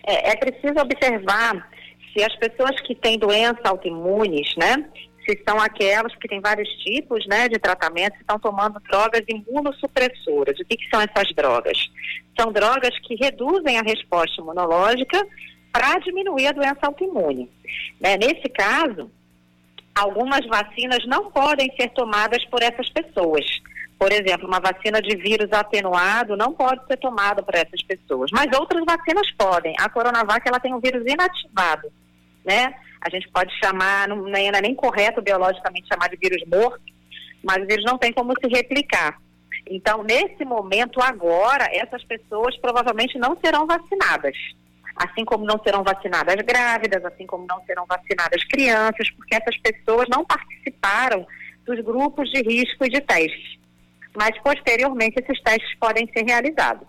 É, é preciso observar se as pessoas que têm doenças autoimunes, né? Se são aquelas que têm vários tipos, né, de tratamento, se estão tomando drogas imunossupressoras. O que, que são essas drogas? São drogas que reduzem a resposta imunológica para diminuir a doença autoimune. Né? Nesse caso, algumas vacinas não podem ser tomadas por essas pessoas. Por exemplo, uma vacina de vírus atenuado não pode ser tomada por essas pessoas, mas outras vacinas podem. A Coronavac ela tem um vírus inativado, né? A gente pode chamar, não, não é nem correto biologicamente chamar de vírus morto, mas o vírus não tem como se replicar. Então, nesse momento agora, essas pessoas provavelmente não serão vacinadas. Assim como não serão vacinadas grávidas, assim como não serão vacinadas crianças, porque essas pessoas não participaram dos grupos de risco e de testes. Mas posteriormente esses testes podem ser realizados.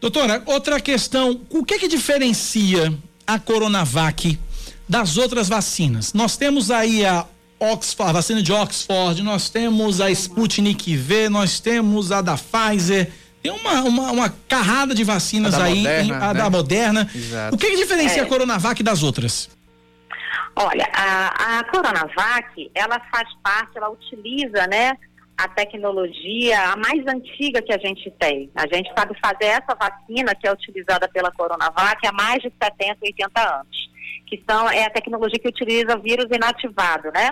Doutora, outra questão, o que que diferencia a Coronavac das outras vacinas? Nós temos aí a Oxford, a vacina de Oxford, nós temos a Sputnik V, nós temos a da Pfizer, tem uma, uma, uma carrada de vacinas aí, Moderna, em- a né? da Moderna. Exato. O que que diferencia É. a Coronavac das outras? Olha, a, a Coronavac, ela faz parte, ela utiliza, né, a tecnologia a mais antiga que a gente tem. A gente sabe fazer essa vacina que é utilizada pela Coronavac há mais de 70, 80 anos, que são, é a tecnologia que utiliza vírus inativado, né?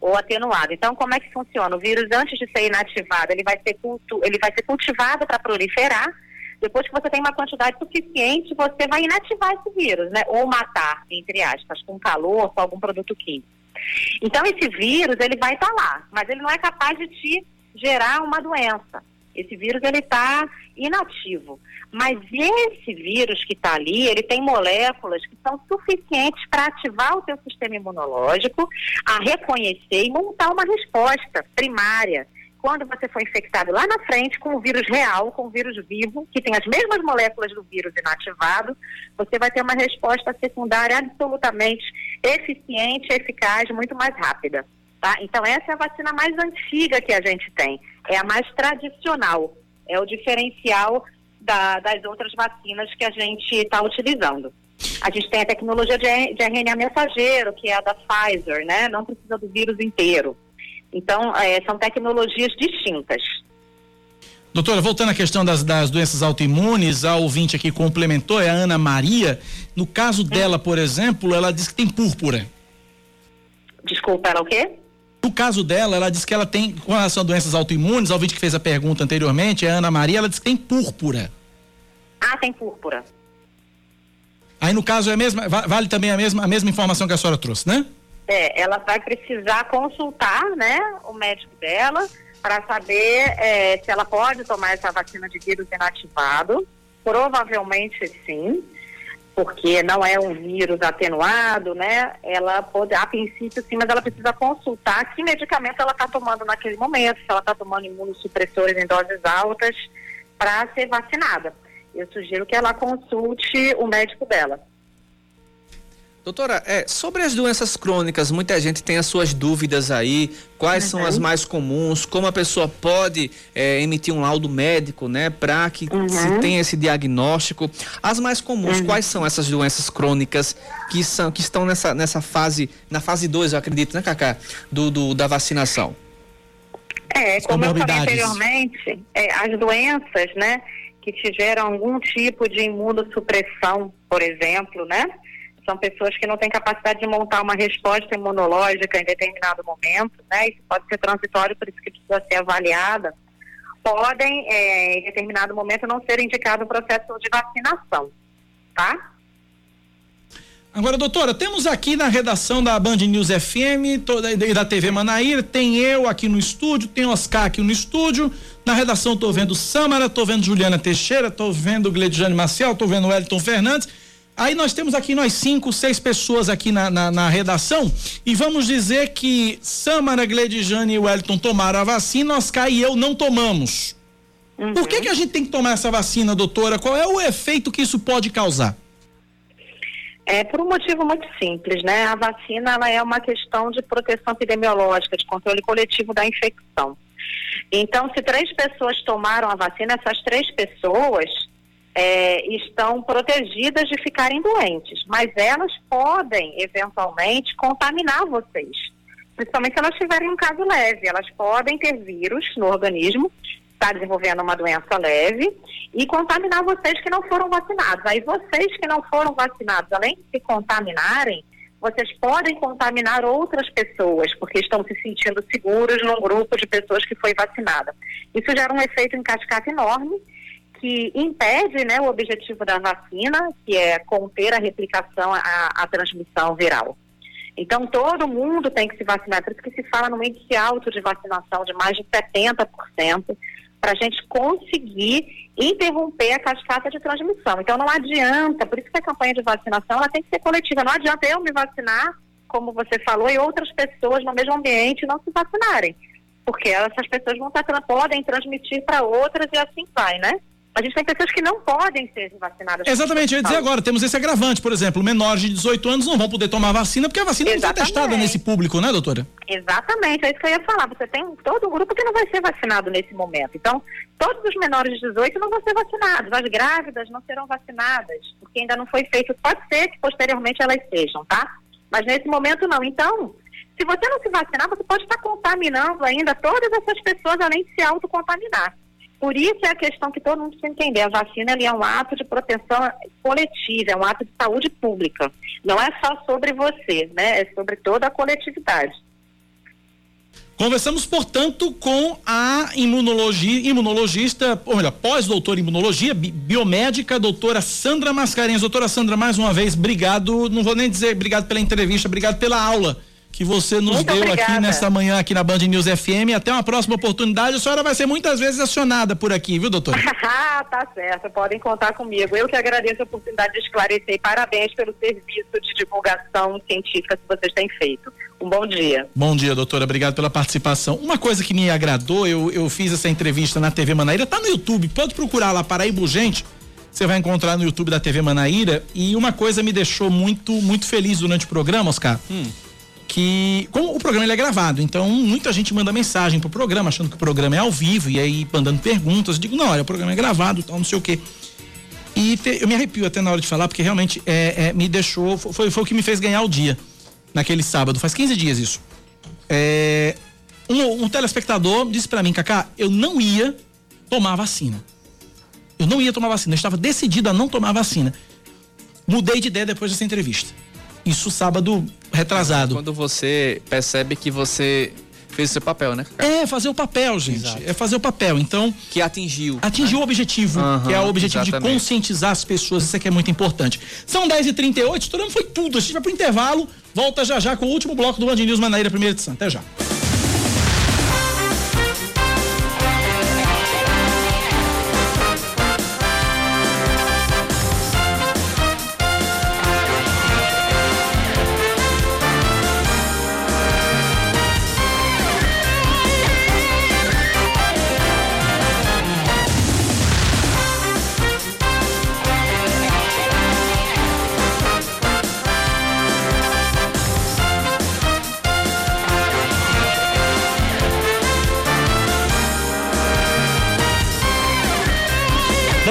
Ou atenuado. Então, como é que funciona? O vírus, antes de ser inativado, ele vai ser, cultu ele vai ser cultivado para proliferar. Depois que você tem uma quantidade suficiente, você vai inativar esse vírus, né? Ou matar, entre aspas, com calor, com algum produto químico. Então, esse vírus, ele vai estar lá, mas ele não é capaz de te gerar uma doença. Esse vírus, ele está inativo. Mas esse vírus que está ali, ele tem moléculas que são suficientes para ativar o teu sistema imunológico, a reconhecer e montar uma resposta primária. Quando você for infectado lá na frente com o vírus real, com o vírus vivo, que tem as mesmas moléculas do vírus inativado, você vai ter uma resposta secundária absolutamente eficiente, eficaz, muito mais rápida. Tá? Então, essa é a vacina mais antiga que a gente tem. É a mais tradicional. É o diferencial da- das outras vacinas que a gente está utilizando. A gente tem a tecnologia de, de RNA mensageiro, que é a da Pfizer, né? Não precisa do vírus inteiro. Então, eh, são tecnologias distintas. Doutora, voltando à questão das, das doenças autoimunes, a ouvinte aqui complementou, é a Ana Maria. No caso dela, por exemplo, ela diz que tem púrpura. Desculpa, ela o quê? No caso dela, ela diz que ela tem, com relação a doenças autoimunes, a ouvinte que fez a pergunta anteriormente, é a Ana Maria, ela diz que tem púrpura. Ah, tem púrpura. Aí no caso é a mesma, va- vale também a mesma, a mesma informação que a senhora trouxe, né? É, ela vai precisar consultar, né, o médico dela para saber é, se ela pode tomar essa vacina de vírus inativado. Provavelmente sim. Porque não é um vírus atenuado, né? Ela pode, a princípio sim, mas ela precisa consultar que medicamento ela está tomando naquele momento, se ela está tomando imunossupressores em doses altas para ser vacinada. Eu sugiro que ela consulte o médico dela. Doutora, é, sobre as doenças crônicas, muita gente tem as suas dúvidas aí. Quais uhum. são as mais comuns? Como a pessoa pode é, emitir um laudo médico, né, para que uhum. se tenha esse diagnóstico? As mais comuns, uhum. quais são essas doenças crônicas que são que estão nessa nessa fase, na fase 2, eu acredito, né, Cacá, do, do da vacinação? É, como eu falei anteriormente, é, as doenças, né, que tiveram algum tipo de imunossupressão, por exemplo, né? São pessoas que não têm capacidade de montar uma resposta imunológica em determinado momento, né? Isso pode ser transitório, por isso que precisa ser avaliada. Podem, é, em determinado momento, não ser indicado o processo de vacinação, tá? Agora, doutora, temos aqui na redação da Band News FM toda, e da TV Manaíra, tem eu aqui no estúdio, tem Oscar aqui no estúdio. Na redação tô vendo Samara, tô vendo Juliana Teixeira, tô vendo Gledjane Marcial, tô vendo Wellington Fernandes. Aí nós temos aqui nós cinco, seis pessoas aqui na, na, na redação e vamos dizer que Samara, Gledijane e Wellington tomaram a vacina, Oscar e eu não tomamos. Uhum. Por que que a gente tem que tomar essa vacina, doutora? Qual é o efeito que isso pode causar? É por um motivo muito simples, né? A vacina ela é uma questão de proteção epidemiológica, de controle coletivo da infecção. Então, se três pessoas tomaram a vacina, essas três pessoas é, estão protegidas de ficarem doentes, mas elas podem eventualmente contaminar vocês, principalmente se elas tiverem um caso leve. Elas podem ter vírus no organismo, está desenvolvendo uma doença leve e contaminar vocês que não foram vacinados. Aí vocês que não foram vacinados, além de se contaminarem, vocês podem contaminar outras pessoas, porque estão se sentindo seguros num grupo de pessoas que foi vacinada. Isso gera um efeito em cascata enorme que impede né, o objetivo da vacina, que é conter a replicação, a, a transmissão viral. Então, todo mundo tem que se vacinar, por isso que se fala no índice alto de vacinação de mais de 70%, para a gente conseguir interromper a cascata de transmissão. Então, não adianta, por isso que a campanha de vacinação ela tem que ser coletiva. Não adianta eu me vacinar, como você falou, e outras pessoas no mesmo ambiente não se vacinarem, porque essas pessoas vão estar, podem transmitir para outras e assim vai, né? A gente tem pessoas que não podem ser vacinadas. Exatamente, eu ia dizer agora, temos esse agravante, por exemplo, menores de 18 anos não vão poder tomar vacina porque a vacina Exatamente. não está testada nesse público, né, doutora? Exatamente, é isso que eu ia falar. Você tem todo um grupo que não vai ser vacinado nesse momento. Então, todos os menores de 18 não vão ser vacinados, as grávidas não serão vacinadas, porque ainda não foi feito. Pode ser que posteriormente elas sejam, tá? Mas nesse momento não. Então, se você não se vacinar, você pode estar contaminando ainda todas essas pessoas, além de se autocontaminar. Por isso é a questão que todo mundo precisa entender. A vacina é um ato de proteção coletiva, é um ato de saúde pública. Não é só sobre você, né? É sobre toda a coletividade. Conversamos, portanto, com a imunologia, imunologista, ou melhor, pós-doutora em imunologia, bi biomédica, doutora Sandra Mascarenhas. Doutora Sandra, mais uma vez, obrigado. Não vou nem dizer obrigado pela entrevista, obrigado pela aula que você nos muito deu obrigada. aqui nesta manhã aqui na Band News FM. Até uma próxima oportunidade. A senhora vai ser muitas vezes acionada por aqui, viu, doutora? ah, tá certo. Podem contar comigo. Eu que agradeço a oportunidade de esclarecer e parabéns pelo serviço de divulgação científica que vocês têm feito. Um bom dia. Bom dia, doutora. Obrigado pela participação. Uma coisa que me agradou, eu, eu fiz essa entrevista na TV Manaíra, tá no YouTube. Pode procurar lá, Paraíba Urgente. Você vai encontrar no YouTube da TV Manaíra. E uma coisa me deixou muito, muito feliz durante o programa, Oscar. Hum que como o programa é gravado, então muita gente manda mensagem pro programa achando que o programa é ao vivo e aí mandando perguntas. Eu digo, não, olha, o programa é gravado, tal, não sei o quê. E te, eu me arrepio até na hora de falar, porque realmente é, é, me deixou, foi, foi o que me fez ganhar o dia naquele sábado, faz 15 dias isso. É, um, um telespectador disse para mim, Cacá, eu não ia tomar vacina. Eu não ia tomar vacina, eu estava decidido a não tomar vacina. Mudei de ideia depois dessa entrevista. Isso sábado retrasado. Quando você percebe que você fez o seu papel, né? É, fazer o papel, gente. Exato. É fazer o papel. Então. Que atingiu. Atingiu né? o objetivo, uhum, que é o objetivo exatamente. de conscientizar as pessoas. Isso aqui é muito importante. São 10h38, estourando foi tudo. A gente vai pro intervalo. Volta já já com o último bloco do Band News Manaíra, primeira edição. Até já.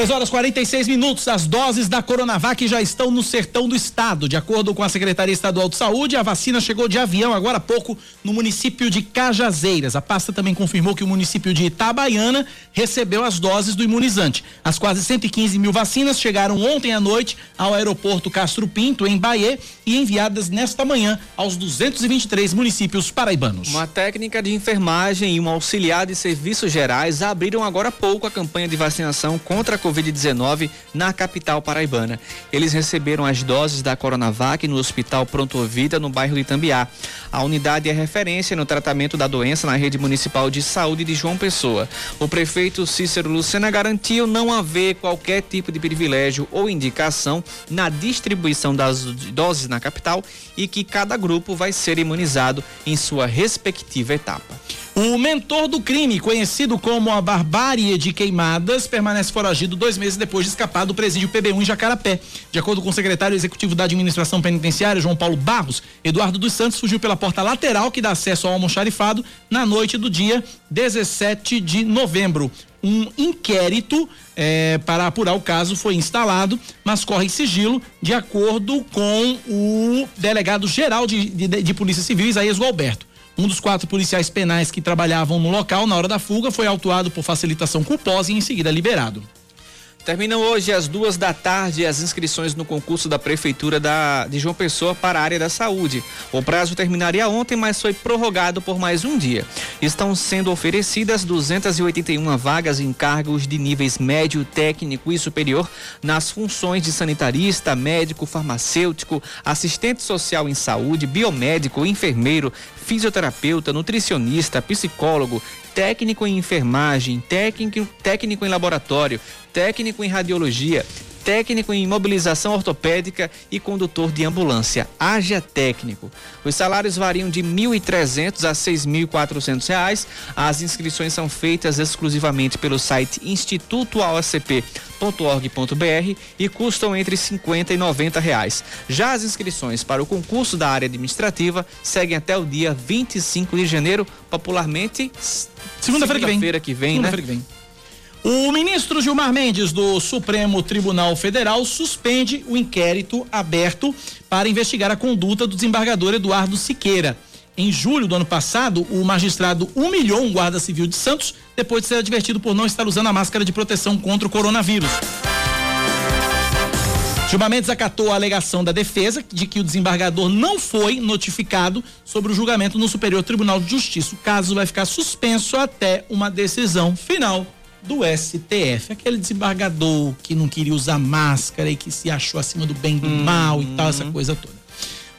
10 horas 46 minutos. As doses da Coronavac já estão no sertão do estado. De acordo com a Secretaria Estadual de Saúde, a vacina chegou de avião agora há pouco no município de Cajazeiras. A pasta também confirmou que o município de Itabaiana recebeu as doses do imunizante. As quase 115 mil vacinas chegaram ontem à noite ao aeroporto Castro Pinto, em Bahia, e enviadas nesta manhã aos 223 municípios paraibanos. Uma técnica de enfermagem e um auxiliar de serviços gerais abriram agora há pouco a campanha de vacinação contra a Covid-19 na capital paraibana. Eles receberam as doses da Coronavac no Hospital Pronto Vida, no bairro de Itambiá. A unidade é referência no tratamento da doença na rede municipal de saúde de João Pessoa. O prefeito Cícero Lucena garantiu não haver qualquer tipo de privilégio ou indicação na distribuição das doses na capital e que cada grupo vai ser imunizado em sua respectiva etapa. O mentor do crime, conhecido como a barbárie de queimadas, permanece foragido dois meses depois de escapar do presídio PB1 em Jacarapé. De acordo com o secretário executivo da administração penitenciária, João Paulo Barros, Eduardo dos Santos fugiu pela porta lateral que dá acesso ao almoxarifado na noite do dia 17 de novembro. Um inquérito eh, para apurar o caso foi instalado, mas corre sigilo, de acordo com o delegado geral de, de, de Polícia Civil, Isaías Gualberto. Um dos quatro policiais penais que trabalhavam no local na hora da fuga foi autuado por facilitação culposa e em seguida liberado. Terminam hoje às duas da tarde as inscrições no concurso da Prefeitura da, de João Pessoa para a área da saúde. O prazo terminaria ontem, mas foi prorrogado por mais um dia. Estão sendo oferecidas 281 vagas em cargos de níveis médio, técnico e superior nas funções de sanitarista, médico, farmacêutico, assistente social em saúde, biomédico, enfermeiro, fisioterapeuta, nutricionista, psicólogo, técnico em enfermagem, técnico, técnico em laboratório, técnico em radiologia, técnico em imobilização ortopédica e condutor de ambulância. Haja técnico. Os salários variam de R$ 1.300 a 6.400 reais. As inscrições são feitas exclusivamente pelo site institutoalacp.org.br e custam entre 50 e 90 reais. Já as inscrições para o concurso da área administrativa seguem até o dia 25 de janeiro, popularmente segunda-feira que vem. Segunda-feira que vem, segunda né? Que vem. O ministro Gilmar Mendes, do Supremo Tribunal Federal, suspende o inquérito aberto para investigar a conduta do desembargador Eduardo Siqueira. Em julho do ano passado, o magistrado humilhou um guarda civil de Santos depois de ser advertido por não estar usando a máscara de proteção contra o coronavírus. Gilmar Mendes acatou a alegação da defesa de que o desembargador não foi notificado sobre o julgamento no Superior Tribunal de Justiça. O caso vai ficar suspenso até uma decisão final do STF. Aquele desembargador que não queria usar máscara e que se achou acima do bem e do mal e tal, essa coisa toda.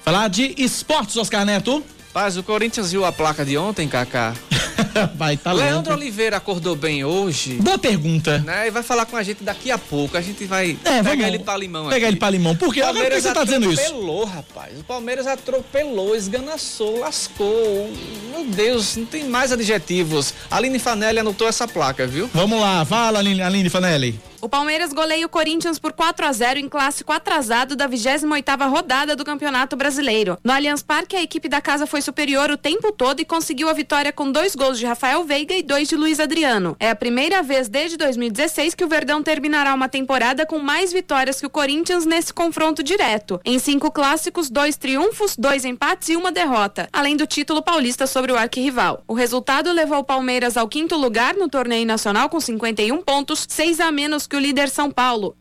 Falar de esportes, Oscar Neto. Paz, o Corinthians viu a placa de ontem, Kaká? vai, tá Leandro Oliveira acordou bem hoje. Boa pergunta. Né? E vai falar com a gente daqui a pouco. A gente vai É, pegar vamos- ele pra limão Pegar aqui. ele pra limão. Por que Palmeiras você tá dizendo isso? atropelou, rapaz. O Palmeiras atropelou, esganaçou, lascou. Meu Deus, não tem mais adjetivos. Aline Fanelli anotou essa placa, viu? Vamos lá, fala, Aline, Aline Fanelli. O Palmeiras goleia o Corinthians por 4 a 0 em clássico atrasado da 28ª rodada do Campeonato Brasileiro. No Allianz Parque, a equipe da casa foi superior o tempo todo e conseguiu a vitória com dois gols de Rafael Veiga e dois de Luiz Adriano. É a primeira vez desde 2016 que o Verdão terminará uma temporada com mais vitórias que o Corinthians nesse confronto direto. Em cinco clássicos, dois triunfos, dois empates e uma derrota, além do título paulista sobre o arquirrival. O resultado levou o Palmeiras ao quinto lugar no torneio nacional com 51 pontos, seis a menos que o líder São Paulo.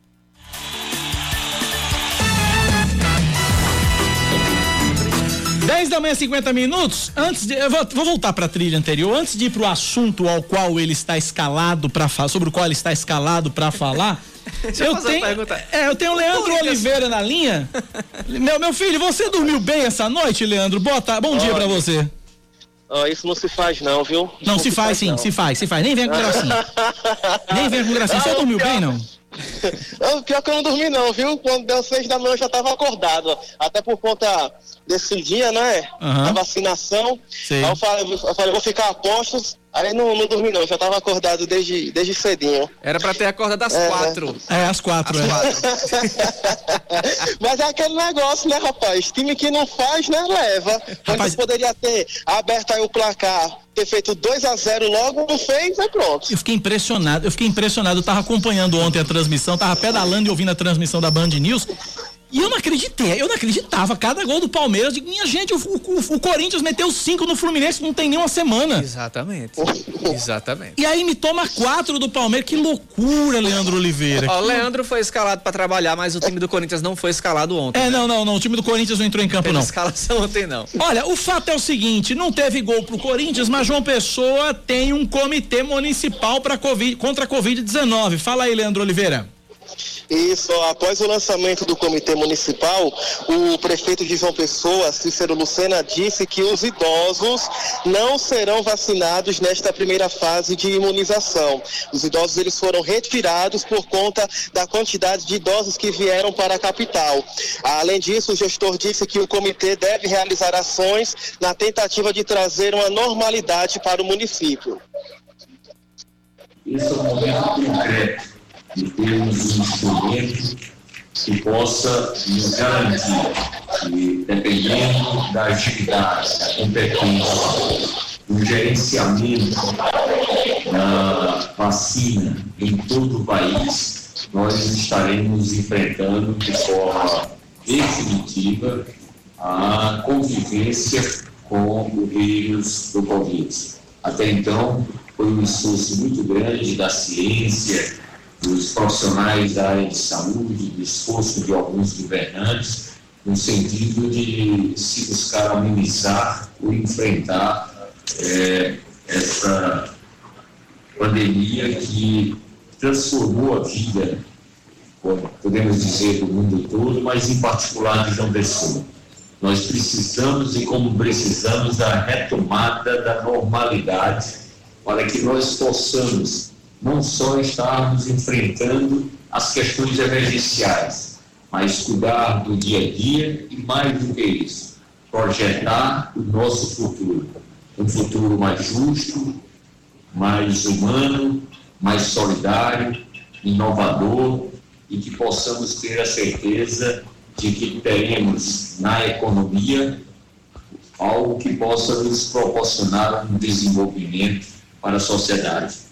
10 da manhã, 50 minutos. Antes de. Eu vou, vou voltar para a trilha anterior. Antes de ir pro assunto ao qual ele está escalado para falar, sobre o qual ele está escalado para falar. Deixa eu fazer uma pergunta. É, eu tenho o Leandro Oliveira na linha. meu, meu filho, você dormiu bem essa noite, Leandro? Boa tarde, bom dia para você. Ó, isso não se faz não, viu? Isso Não, se faz sim, não. se faz, se faz. Nem venha com gracinha. Nem venha com gracinha. Você Não, dormiu pior- bem, não? Não, pior que eu não dormi não, viu? Quando deu seis da manhã eu já tava acordado, até por conta desse dia, né? Aham. Da vacinação. Sei. Aí eu falei, eu falei, vou ficar a postos, Aí não, não dormi não, já tava acordado desde, desde cedinho. Era pra ter acordado às É, quatro. É, às quatro, é. Mas é aquele negócio, né, rapaz? Time que não faz, né, leva. Mas poderia ter aberto aí o placar, ter feito 2 a 0 logo, não fez, é pronto. Eu fiquei impressionado, eu fiquei impressionado, eu tava acompanhando ontem a transmissão, tava pedalando e ouvindo a transmissão da Band News. E eu não acreditei, eu não acreditava. Cada gol do Palmeiras, eu digo, minha gente, o, o- o Corinthians meteu cinco no Fluminense, não tem nem uma semana. Exatamente. Exatamente. E aí me toma quatro do Palmeiras, que loucura, Leandro Oliveira. Ó, Que Leandro foi escalado pra trabalhar, mas o time do Corinthians não foi escalado ontem. É, não, não, não. O time do Corinthians não entrou em campo, Teve não. escalação ontem, não. Olha, o fato é o seguinte: não teve gol pro Corinthians, mas João Pessoa tem um comitê municipal para COVID, contra a Covid-19. Fala aí, Leandro Oliveira. Isso, após o lançamento do Comitê Municipal, o prefeito de João Pessoa, Cícero Lucena, disse que os idosos não serão vacinados nesta primeira fase de imunização. Os idosos eles foram retirados por conta da quantidade de idosos que vieram para a capital. Além disso, o gestor disse que o comitê deve realizar ações na tentativa de trazer uma normalidade para o município. Esse é o momento concreto de termos um instrumento que possa nos garantir que, dependendo da agilidade, da competência, do gerenciamento da vacina em todo o país, nós estaremos enfrentando de forma definitiva a convivência com o vírus do Covid. Até então, foi um esforço muito grande da ciência, dos profissionais da área de saúde, do esforço de alguns governantes, no sentido de se buscar amenizar ou enfrentar eh, essa pandemia que transformou a vida, podemos dizer, do mundo todo, mas em particular de João Pessoa. Nós precisamos e como precisamos da retomada da normalidade para que nós possamos não só estarmos enfrentando as questões emergenciais, mas cuidar do dia a dia e mais do que isso, projetar o nosso futuro, um futuro mais justo, mais humano, mais solidário, inovador e que possamos ter a certeza de que teremos na economia algo que possa nos proporcionar um desenvolvimento para a sociedade.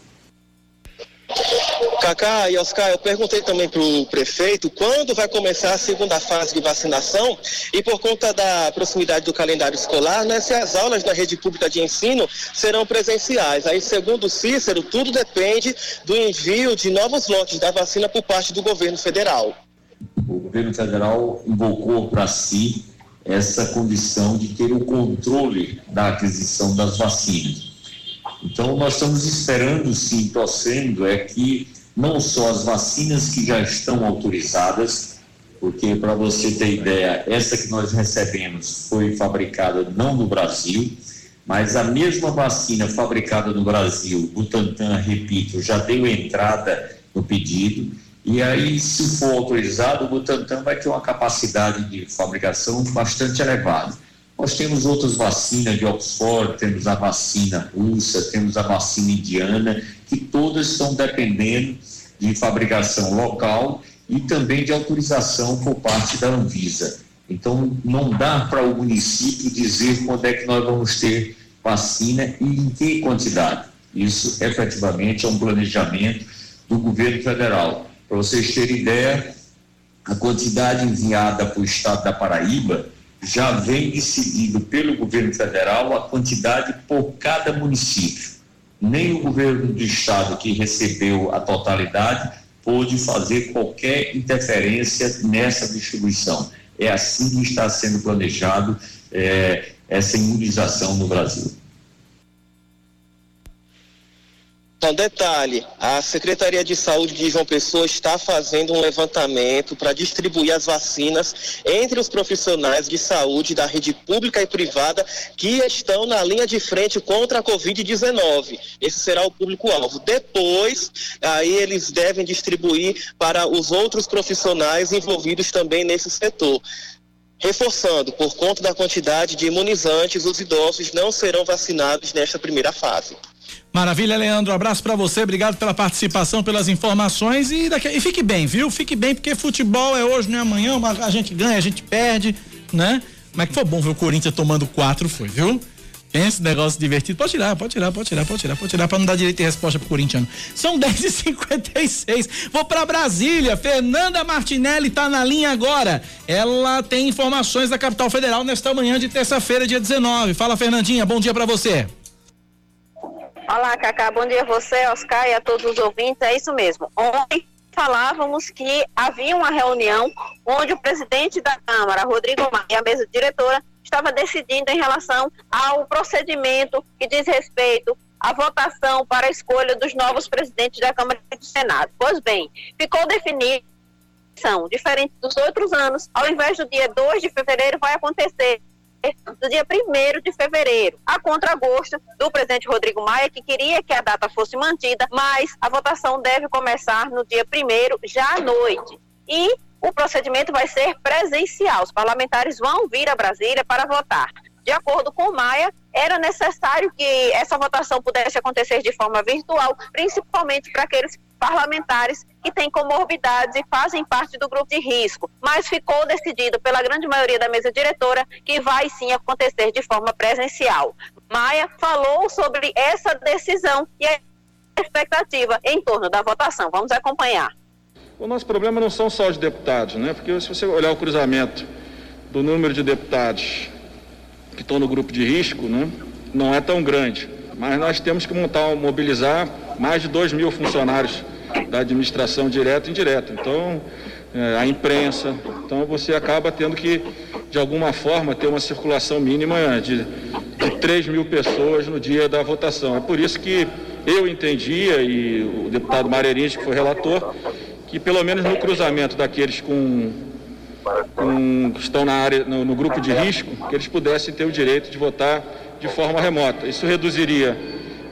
Cacá e Oscar, eu perguntei também para o prefeito quando vai começar a segunda fase de vacinação e por conta da proximidade do calendário escolar, né, se as aulas da rede pública de ensino serão presenciais. Aí, segundo Cícero, tudo depende do envio de novos lotes da vacina por parte do governo federal. O governo federal invocou para si essa condição de ter o controle da aquisição das vacinas. Então, nós estamos esperando, sim, torcendo, é que não só as vacinas que já estão autorizadas, porque, para você ter ideia, essa que nós recebemos foi fabricada não no Brasil, mas a mesma vacina fabricada no Brasil, Butantan, repito, já deu entrada no pedido, e aí, se for autorizado, o Butantan vai ter uma capacidade de fabricação bastante elevada. Nós temos outras vacinas de Oxford, temos a vacina russa, temos a vacina indiana, que todas estão dependendo de fabricação local e também de autorização por parte da Anvisa. Então, não dá para o município dizer quando é que nós vamos ter vacina e em que quantidade. Isso, efetivamente, é um planejamento do governo federal. Para vocês terem ideia, a quantidade enviada para o estado da Paraíba já vem decidido pelo governo federal a quantidade por cada município. Nem o governo do estado que recebeu a totalidade pôde fazer qualquer interferência nessa distribuição. É assim que está sendo planejado eh, essa imunização no Brasil. Então, detalhe, a Secretaria de Saúde de João Pessoa está fazendo um levantamento para distribuir as vacinas entre os profissionais de saúde da rede pública e privada que estão na linha de frente contra a Covid-19. Esse será o público-alvo. Depois, aí eles devem distribuir para os outros profissionais envolvidos também nesse setor. Reforçando, por conta da quantidade de imunizantes, os idosos não serão vacinados nesta primeira fase. Maravilha, Leandro. Abraço para você, obrigado pela participação, pelas informações e, daqui, e fique bem, viu? Fique bem, porque futebol é hoje, não é amanhã, a gente ganha, a gente perde, né? Mas que foi bom ver o Corinthians tomando quatro, foi, viu? Pensa negócio divertido. Pode tirar, pode tirar, pode tirar, pode tirar, pode tirar, pra não dar direito de resposta pro corintiano. São 10h56. Vou para Brasília. Fernanda Martinelli tá na linha agora. Ela tem informações da capital federal nesta manhã de terça-feira, dia 19. Fala, Fernandinha, bom dia para você. Olá, Cacá. Bom dia a você, Oscar, e a todos os ouvintes. É isso mesmo. Ontem falávamos que havia uma reunião onde o presidente da Câmara, Rodrigo Maia, e a mesa diretora estava decidindo em relação ao procedimento que diz respeito à votação para a escolha dos novos presidentes da Câmara e do Senado. Pois bem, ficou definido diferente dos outros anos, ao invés do dia 2 de fevereiro, vai acontecer do dia 1 de fevereiro, a contragosto do presidente Rodrigo Maia, que queria que a data fosse mantida, mas a votação deve começar no dia 1 já à noite. E o procedimento vai ser presencial. Os parlamentares vão vir a Brasília para votar. De acordo com Maia, era necessário que essa votação pudesse acontecer de forma virtual, principalmente para aqueles parlamentares que têm comorbidades e fazem parte do grupo de risco. Mas ficou decidido pela grande maioria da mesa diretora que vai sim acontecer de forma presencial. Maia falou sobre essa decisão e a expectativa em torno da votação. Vamos acompanhar. O nosso problema não são só os deputados, né? Porque se você olhar o cruzamento do número de deputados que estão no grupo de risco, né? Não é tão grande. Mas nós temos que montar, mobilizar mais de 2 mil funcionários da administração direta e indireta. Então, é, a imprensa. Então, você acaba tendo que, de alguma forma, ter uma circulação mínima de, de 3 mil pessoas no dia da votação. É por isso que eu entendia, e o deputado Marerins, que foi relator, que pelo menos no cruzamento daqueles com, com que estão na área, no, no grupo de risco, que eles pudessem ter o direito de votar de forma remota. Isso reduziria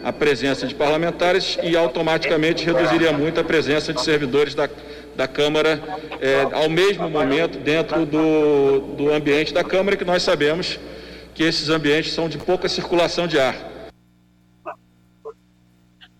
a presença de parlamentares e automaticamente reduziria muito a presença de servidores da, da Câmara é, ao mesmo momento dentro do, do ambiente da Câmara, que nós sabemos que esses ambientes são de pouca circulação de ar.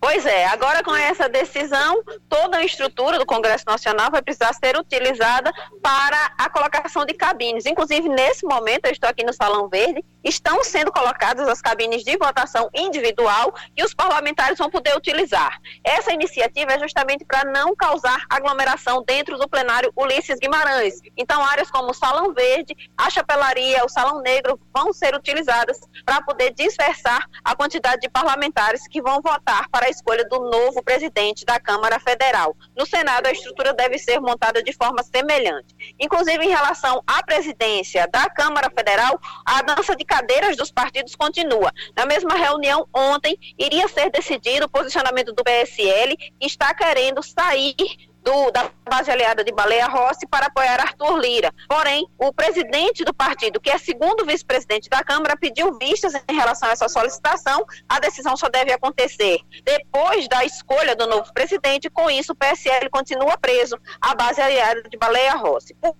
Pois é, agora com essa decisão, toda a estrutura do Congresso Nacional vai precisar ser utilizada para a colocação de cabines. Inclusive, nesse momento, eu estou aqui no Salão Verde, estão sendo colocadas as cabines de votação individual e os parlamentares vão poder utilizar. Essa iniciativa é justamente para não causar aglomeração dentro do plenário Ulisses Guimarães. Então, áreas como o Salão Verde, a Chapelaria, o Salão Negro vão ser utilizadas para poder dispersar a quantidade de parlamentares que vão votar para a escolha do novo presidente da Câmara Federal. No Senado, a estrutura deve ser montada de forma semelhante. Inclusive, em relação à presidência da Câmara Federal, a dança de cadeiras dos partidos continua. Na mesma reunião, ontem, iria ser decidido o posicionamento do PSL, que está querendo sair do, da base aliada de Baleia Rossi para apoiar Arthur Lira. Porém, o presidente do partido, que é segundo vice-presidente da Câmara, pediu vistas em relação a essa solicitação. A decisão só deve acontecer depois da escolha do novo presidente. Com isso, o PSL continua preso à base aliada de Baleia Rossi. Por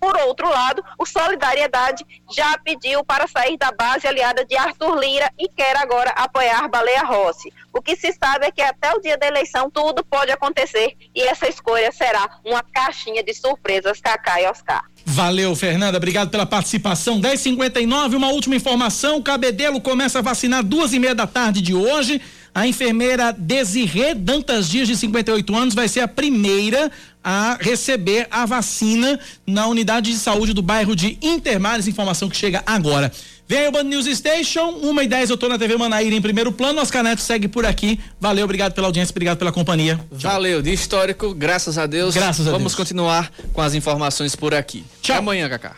por outro lado, o Solidariedade já pediu para sair da base aliada de Arthur Lira e quer agora apoiar Baleia Rossi. O que se sabe é que até o dia da eleição tudo pode acontecer e essa escolha será uma caixinha de surpresas Cacá e Oscar. Valeu, Fernanda. Obrigado pela participação. 10:59. Uma última informação: o Cabedelo começa a vacinar duas e meia da tarde de hoje. A enfermeira Desirê Dantas Dias, de 58 anos, vai ser a primeira a receber a vacina na unidade de saúde do bairro de Intermares. Informação que chega agora. Vem o Band News Station, 1 e 10 eu tô na TV Manaíra em primeiro plano. Oscar Neto segue por aqui. Valeu, obrigado pela audiência, obrigado pela companhia. Tchau. Valeu, de histórico, graças a Deus. Graças a Vamos Deus. continuar com as informações por aqui. Tchau. Até amanhã, Cacá.